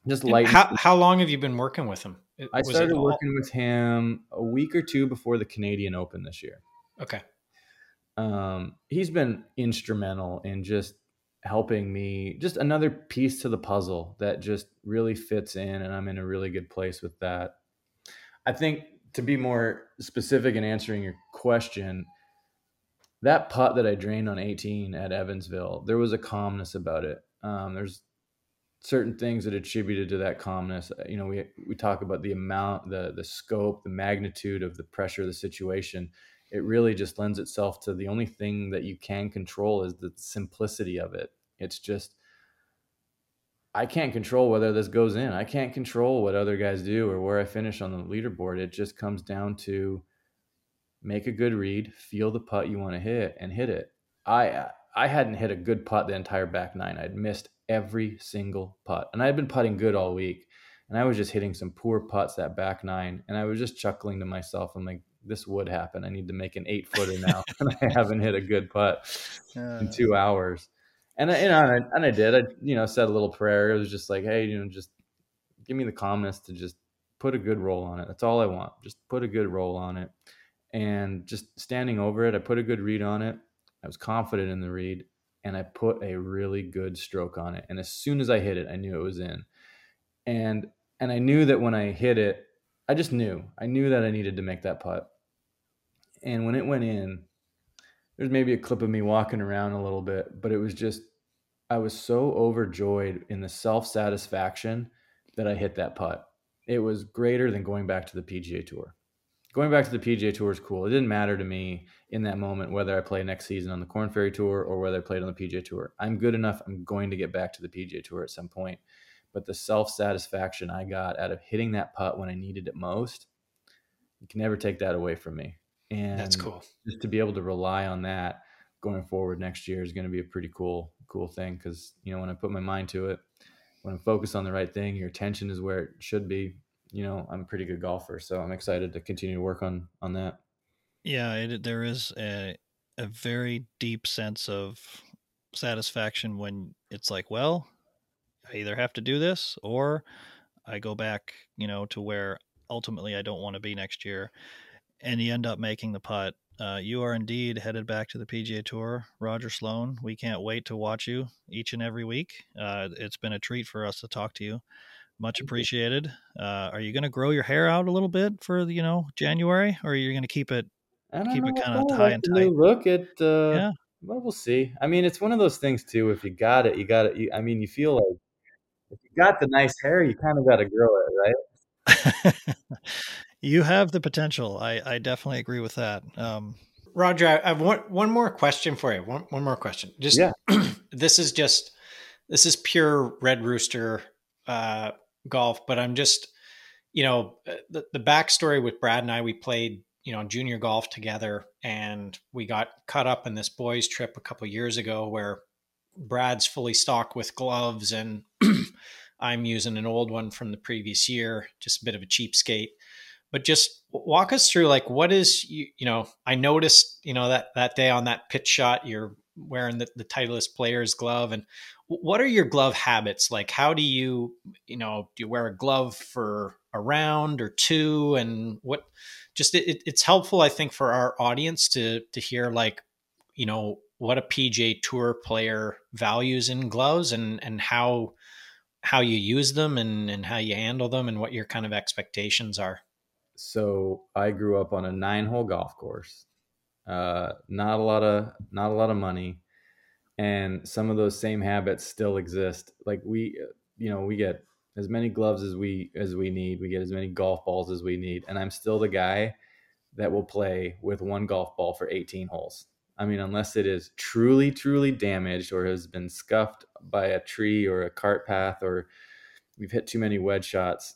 Just like how how long have you been working with him? I started working with him a week or two before the Canadian Open this year. Okay. Um, he's been instrumental in just helping me, just another piece to the puzzle that just really fits in, and I'm in a really good place with that. I think to be more specific in answering your question, that putt that I drained on 18 at Evansville, there was a calmness about it. Um, there's certain things that attributed to that calmness. You know, we we talk about the amount, the the scope, the magnitude of the pressure the situation. It really just lends itself to the only thing that you can control is the simplicity of it. It's just I can't control whether this goes in. I can't control what other guys do or where I finish on the leaderboard. It just comes down to make a good read, feel the putt you want to hit, and hit it. I I hadn't hit a good putt the entire back nine. I'd missed every single putt, and I had been putting good all week, and I was just hitting some poor putts that back nine, and I was just chuckling to myself. I'm like, this would happen. I need to make an eight footer now, and I haven't hit a good putt in two hours and I, you know, and I, did. I you know said a little prayer. It was just like, hey, you know, just give me the calmness to just put a good roll on it. That's all I want. Just put a good roll on it, and just standing over it, I put a good read on it. I was confident in the read, and I put a really good stroke on it. And as soon as I hit it, I knew it was in. And and I knew that when I hit it, I just knew. I knew that I needed to make that putt. And when it went in, there's maybe a clip of me walking around a little bit, but it was just I was so overjoyed in the self satisfaction that I hit that putt. It was greater than going back to the PGA Tour. Going back to the PGA Tour is cool. It didn't matter to me in that moment whether I play next season on the Korn Ferry Tour or whether I played on the PGA Tour. I'm good enough. I'm going to get back to the PGA Tour at some point. But the self satisfaction I got out of hitting that putt when I needed it most, you can never take that away from me. And That's cool. Just to be able to rely on that going forward next year is going to be a pretty cool, cool thing. Because you know, when I put my mind to it, when I'm focused on the right thing, your attention is where it should be. You know, I'm a pretty good golfer, so I'm excited to continue to work on on that. Yeah, it, there is a a very deep sense of satisfaction when it's like, well, I either have to do this or I go back, you know, to where ultimately I don't want to be next year, and you end up making the putt. Uh, you are indeed headed back to the PGA Tour, Roger Sloan. We can't wait to watch you each and every week. Uh, it's been a treat for us to talk to you. Much appreciated. Uh, are you going to grow your hair out a little bit for you know January, or are you going to keep it keep know, it kind of high and tight? Look at uh, yeah. Well, we'll see. I mean, it's one of those things too. If you got it, you got it. You, I mean, you feel like if you got the nice hair, you kind of got to grow it, right? you have the potential. I, I definitely agree with that. Um, Roger, I have one, one more question for you. One, one more question. Just yeah. this is just this is pure Red Rooster uh, golf, but I'm just you know uh, the the backstory with Brad and I. We played you know junior golf together, and we got caught up in this boys trip a couple years ago where Brad's fully stocked with gloves and I'm using an old one from the previous year, just a bit of a cheapskate. But just walk us through like what is you, you know, I noticed, you know, that that day on that pitch shot you're wearing the, the Titleist player's glove and what are your glove habits? Like how do you, you know, do you wear a glove for a round or two and what just it, it's helpful I think for our audience to to hear like, you know, what a PGA Tour player values in gloves and and how how you use them and and how you handle them and what your kind of expectations are. So I grew up on a nine hole golf course. Uh, not a lot of not a lot of money, and some of those same habits still exist. Like we, you know, we get as many gloves as we as we need. We get as many golf balls as we need, and I'm still the guy that will play with one golf ball for 18 holes. I mean, unless it is truly, truly damaged or has been scuffed by a tree or a cart path or we've hit too many wedge shots.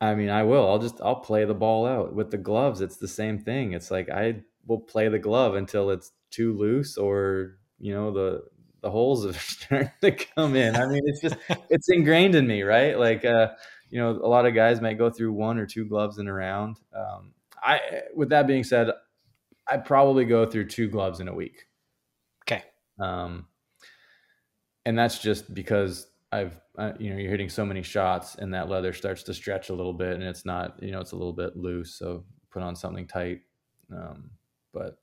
I mean, I will. I'll just I'll play the ball out. With the gloves, it's the same thing. It's like I will play the glove until it's too loose or, you know, the the holes are starting to come in. I mean, it's just it's ingrained in me, right? Like uh, you know, a lot of guys might go through one or two gloves in a round. Um, I with that being said, I probably go through two gloves in a week. Okay. Um, and that's just because I've, uh, you know, you're hitting so many shots and that leather starts to stretch a little bit and it's not, you know, it's a little bit loose. So put on something tight. Um, but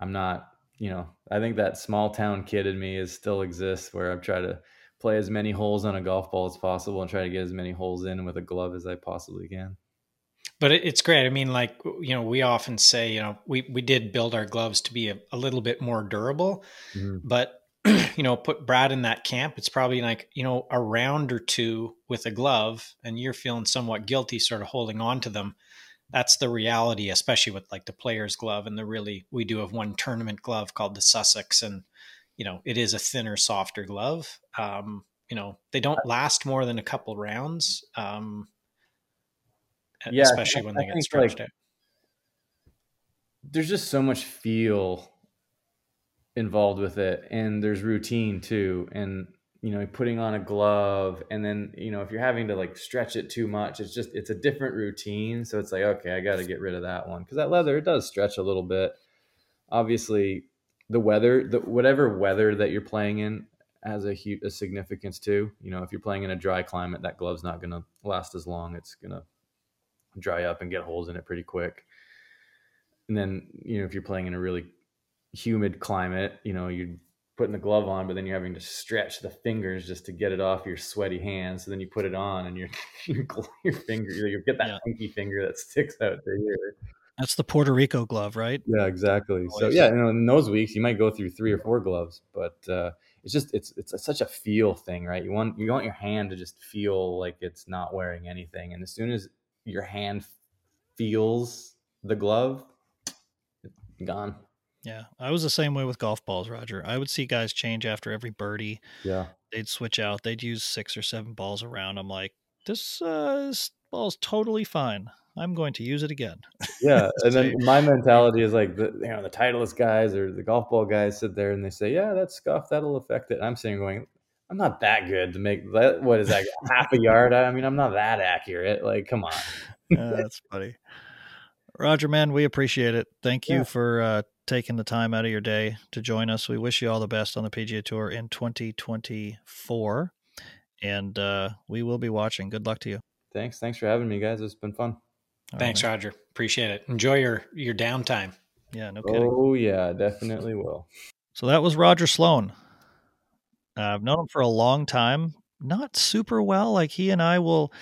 I'm not, you know, I think that small town kid in me is still exists where I'm trying to play as many holes on a golf ball as possible and try to get as many holes in with a glove as I possibly can but it's great. I mean, like you know, we often say, you know, we we did build our gloves to be a, a little bit more durable, mm-hmm. but you know, put Brad in that camp. It's probably like you know a round or two with a glove, and you're feeling somewhat guilty, sort of holding on to them. That's the reality, especially with like the player's glove and the really. We do have one tournament glove called the Sussex, and you know, it is a thinner, softer glove. Um, you know, they don't last more than a couple rounds. Um, yeah, especially when they I get stretched like, out. There's just so much feel involved with it, and there's routine too, and you know putting on a glove and then you know if you're having to like stretch it too much it's just it's a different routine so it's like okay i got to get rid of that one because that leather it does stretch a little bit obviously the weather the whatever weather that you're playing in has a huge a significance too you know if you're playing in a dry climate that glove's not going to last as long it's going to dry up and get holes in it pretty quick. And then, you know, if you're playing in a really humid climate, you know, you're putting the glove on, but then you're having to stretch the fingers just to get it off your sweaty hands. So then you put it on and your your, finger, you get that yeah. pinky finger that sticks out to here. That's the Puerto Rico glove, right? Yeah, exactly. Always. So yeah, you know, in those weeks you might go through three or four gloves, but uh, it's just it's it's a, such a feel thing, right? You want you want your hand to just feel like it's not wearing anything, and as soon as your hand feels the glove, gone. Yeah, I was the same way with golf balls, Roger. I would see guys change after every birdie. Yeah, they'd switch out. They'd use six or seven balls around. I'm like, this, uh, this ball's totally fine. I'm going to use it again. Yeah, and then my mentality is like the you know the Titleist guys or the golf ball guys sit there and they say, "Yeah, that scuff that'll affect it." I'm sitting going, "I'm not that good to make that. What is that? half a yard? I mean, I'm not that accurate. Like, come on." uh, that's funny. Roger, man, we appreciate it. Thank you yeah. for uh, taking the time out of your day to join us. We wish you all the best on the PGA Tour in 2024, and uh, we will be watching. Good luck to you. Thanks. Thanks for having me, guys. It's been fun. Thanks, right. Roger. Appreciate it. Enjoy your your downtime. Yeah, no kidding. Oh yeah, definitely will. So that was Roger Sloan. Uh, I've known him for a long time. Not super well. Like he and I will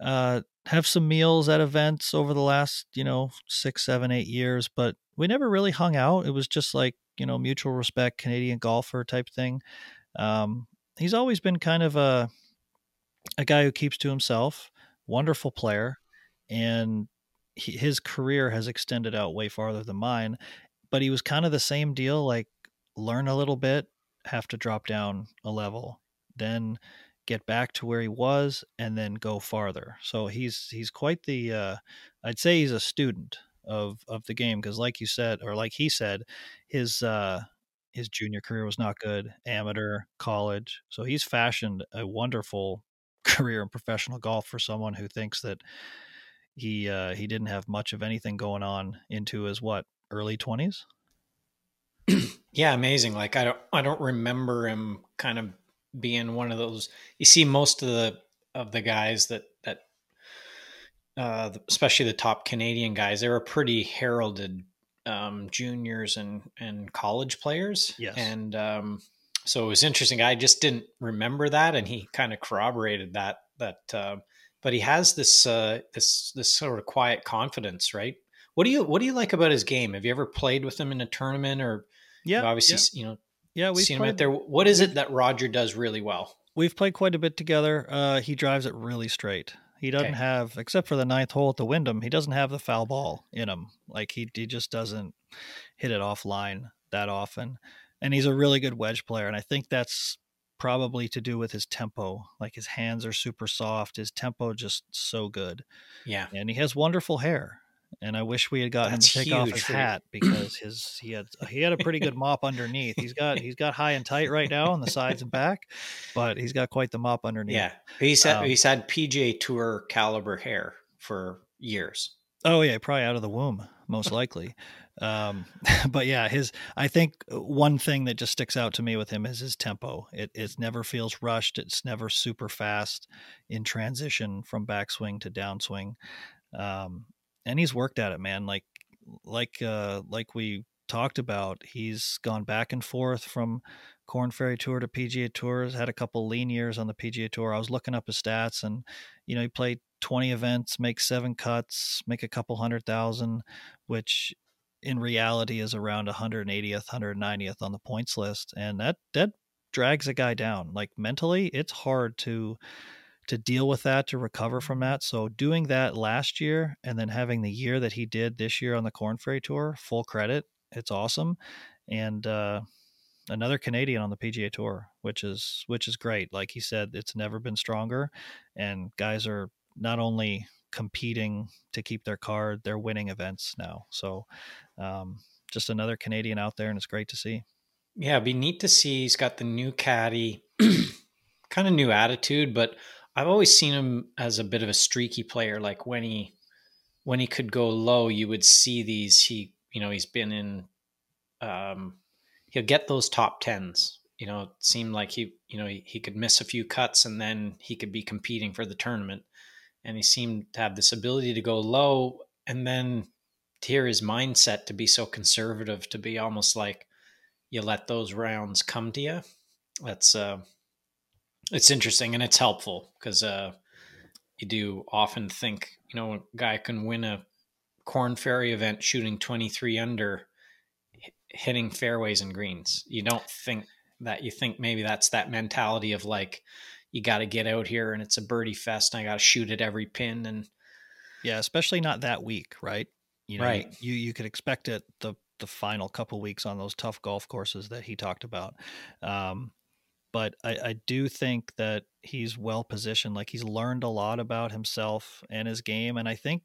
uh, have some meals at events over the last, you know, six, seven, eight years, but we never really hung out. It was just like, you know, mutual respect, Canadian golfer type thing. Um, he's always been kind of a a guy who keeps to himself. Wonderful player and he, his career has extended out way farther than mine. But he was kind of the same deal, like learn a little bit, have to drop down a level, then get back to where he was, and then go farther. So he's he's quite the uh, I'd say he's a student of of the game because, like you said, or like he said, his uh, his junior career was not good, amateur, college. So he's fashioned a wonderful career in professional golf for someone who thinks that he uh, he didn't have much of anything going on into his what early twenties. yeah, amazing. Like I don't I don't remember him kind of being one of those. You see most of the of the guys that that uh, especially the top Canadian guys, they were pretty heralded um, juniors and and college players. Yes, and um, so it was interesting. I just didn't remember that, and he kind of corroborated that that. Uh, but he has this uh, this this sort of quiet confidence, right? What do you what do you like about his game? Have you ever played with him in a tournament or? Yeah, obviously, yeah. you know, yeah, we've seen played, him out there. What is it that Roger does really well? We've played quite a bit together. Uh, he drives it really straight. He doesn't okay. have, except for the ninth hole at the Wyndham, he doesn't have the foul ball in him. Like he he just doesn't hit it offline that often. And he's a really good wedge player, and I think that's probably to do with his tempo. Like his hands are super soft. His tempo just so good. Yeah. And he has wonderful hair. And I wish we had gotten That's him to take off his hat because his he had he had a pretty good mop underneath. He's got he's got high and tight right now on the sides and back, but he's got quite the mop underneath. Yeah, he's had, um, he's had PGA Tour caliber hair for years. Oh yeah, probably out of the womb, most likely. Um, but yeah, his I think one thing that just sticks out to me with him is his tempo. It it never feels rushed. It's never super fast in transition from backswing to downswing. Um, and he's worked at it, man. Like like uh, like we talked about, he's gone back and forth from Korn Ferry Tour to PGA Tours. Had a couple lean years on the PGA Tour. I was looking up his stats, and you know he played 20 events, make seven cuts, make a couple hundred thousand, which in reality is around 180th, 190th on the points list, and that that drags a guy down. Like mentally, it's hard to to deal with that, to recover from that. So doing that last year and then having the year that he did this year on the Korn Ferry Tour, full credit. It's awesome, and uh, another Canadian on the PGA Tour, which is which is great. Like he said, it's never been stronger, and guys are not only competing to keep their card, they're winning events now. So um, just another Canadian out there, and it's great to see. Yeah, it'd be neat to see. He's got the new caddy, kind of new attitude, but I've always seen him as a bit of a streaky player. Like when he when he could go low, you would see these. He you know he's been in. Um, he'll get those top tens. You know, it seemed like he you know he, he could miss a few cuts and then he could be competing for the tournament. And he seemed to have this ability to go low and then to hear his mindset to be so conservative, to be almost like you let those rounds come to you. That's uh, it's interesting and it's helpful because uh, you do often think you know a guy can win a Korn Ferry event shooting twenty three under, hitting fairways and greens. You don't think that you think maybe that's that mentality of like you got to get out here and it's a birdie fest and I got to shoot at every pin and yeah, especially not that week, right? You know, right. you you could expect it the the final couple weeks on those tough golf courses that he talked about. Um, but I, I do think that he's well positioned. Like he's learned a lot about himself and his game, and I think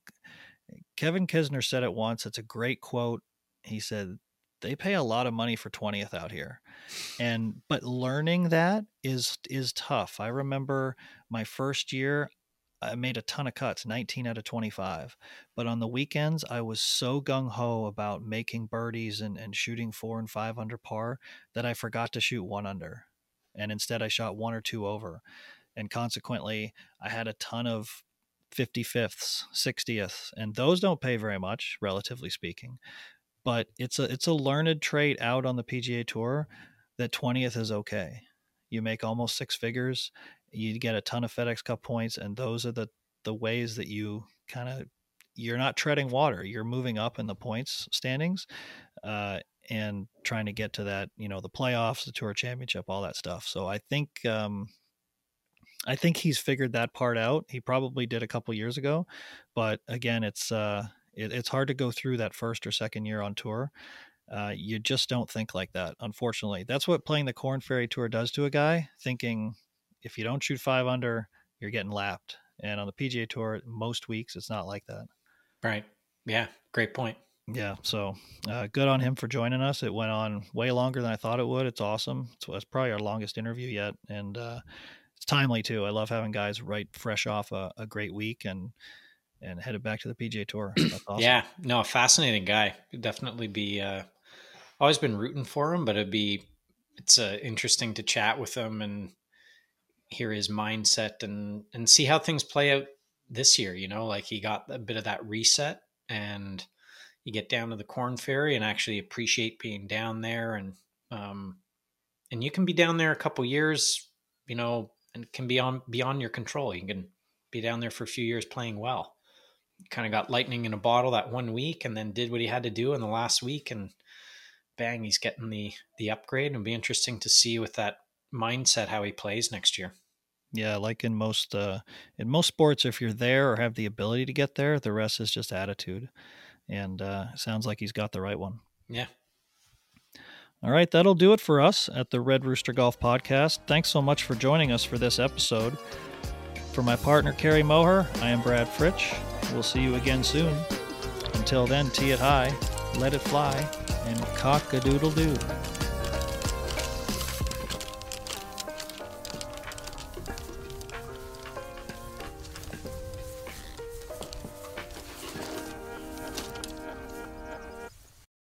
eh, Kevin Kisner said it once. It's a great quote. He said, they pay a lot of money for 20th out here and but learning that is is tough i remember my first year i made a ton of cuts 19 out of 25 but on the weekends i was so gung-ho about making birdies and, and shooting four and five under par that i forgot to shoot one under and instead i shot one or two over and consequently i had a ton of 55ths 60th and those don't pay very much relatively speaking but it's a it's a learned trait out on the PGA Tour that 20th is okay. You make almost six figures, you get a ton of FedEx Cup points, and those are the the ways that you kind of you're not treading water. You're moving up in the points standings, uh, and trying to get to that you know the playoffs, the Tour Championship, all that stuff. So I think. Um, I think he's figured that part out. He probably did a couple years ago, but again, it's uh, it, it's hard to go through that first or second year on tour. Uh, you just don't think like that, unfortunately. That's what playing the Korn Ferry Tour does to a guy, thinking if you don't shoot five under, you're getting lapped. And on the PGA Tour, most weeks, it's not like that. Right. Yeah. Great point. Yeah. So uh, good on him for joining us. It went on way longer than I thought it would. It's awesome. It's, it's probably our longest interview yet. And uh, it's timely, too. I love having guys right fresh off a, a great week and and headed back to the PGA Tour. Awesome. yeah, no, a fascinating guy. definitely be. Uh, always been rooting for him, but it'd be it's uh, interesting to chat with him and hear his mindset and and see how things play out this year. You know, like he got a bit of that reset, and you get down to the Korn Ferry and actually appreciate being down there, and um, and you can be down there a couple years, you know, and can be on beyond your control. You can be down there for a few years playing well. Kind of got lightning in a bottle that one week and then did what he had to do in the last week and bang he's getting the the upgrade. And it'll be interesting to see with that mindset how he plays next year. Yeah like in most uh in most sports if you're there or have the ability to get there the rest is just attitude and uh sounds like he's got the right one yeah all right that'll do it for us at the red rooster golf podcast thanks so much for joining us for this episode for my partner, Kerry Moher, I am Brad Fritsch. We'll see you again soon. Until then, tee it high, let it fly, and cock a doodle doo.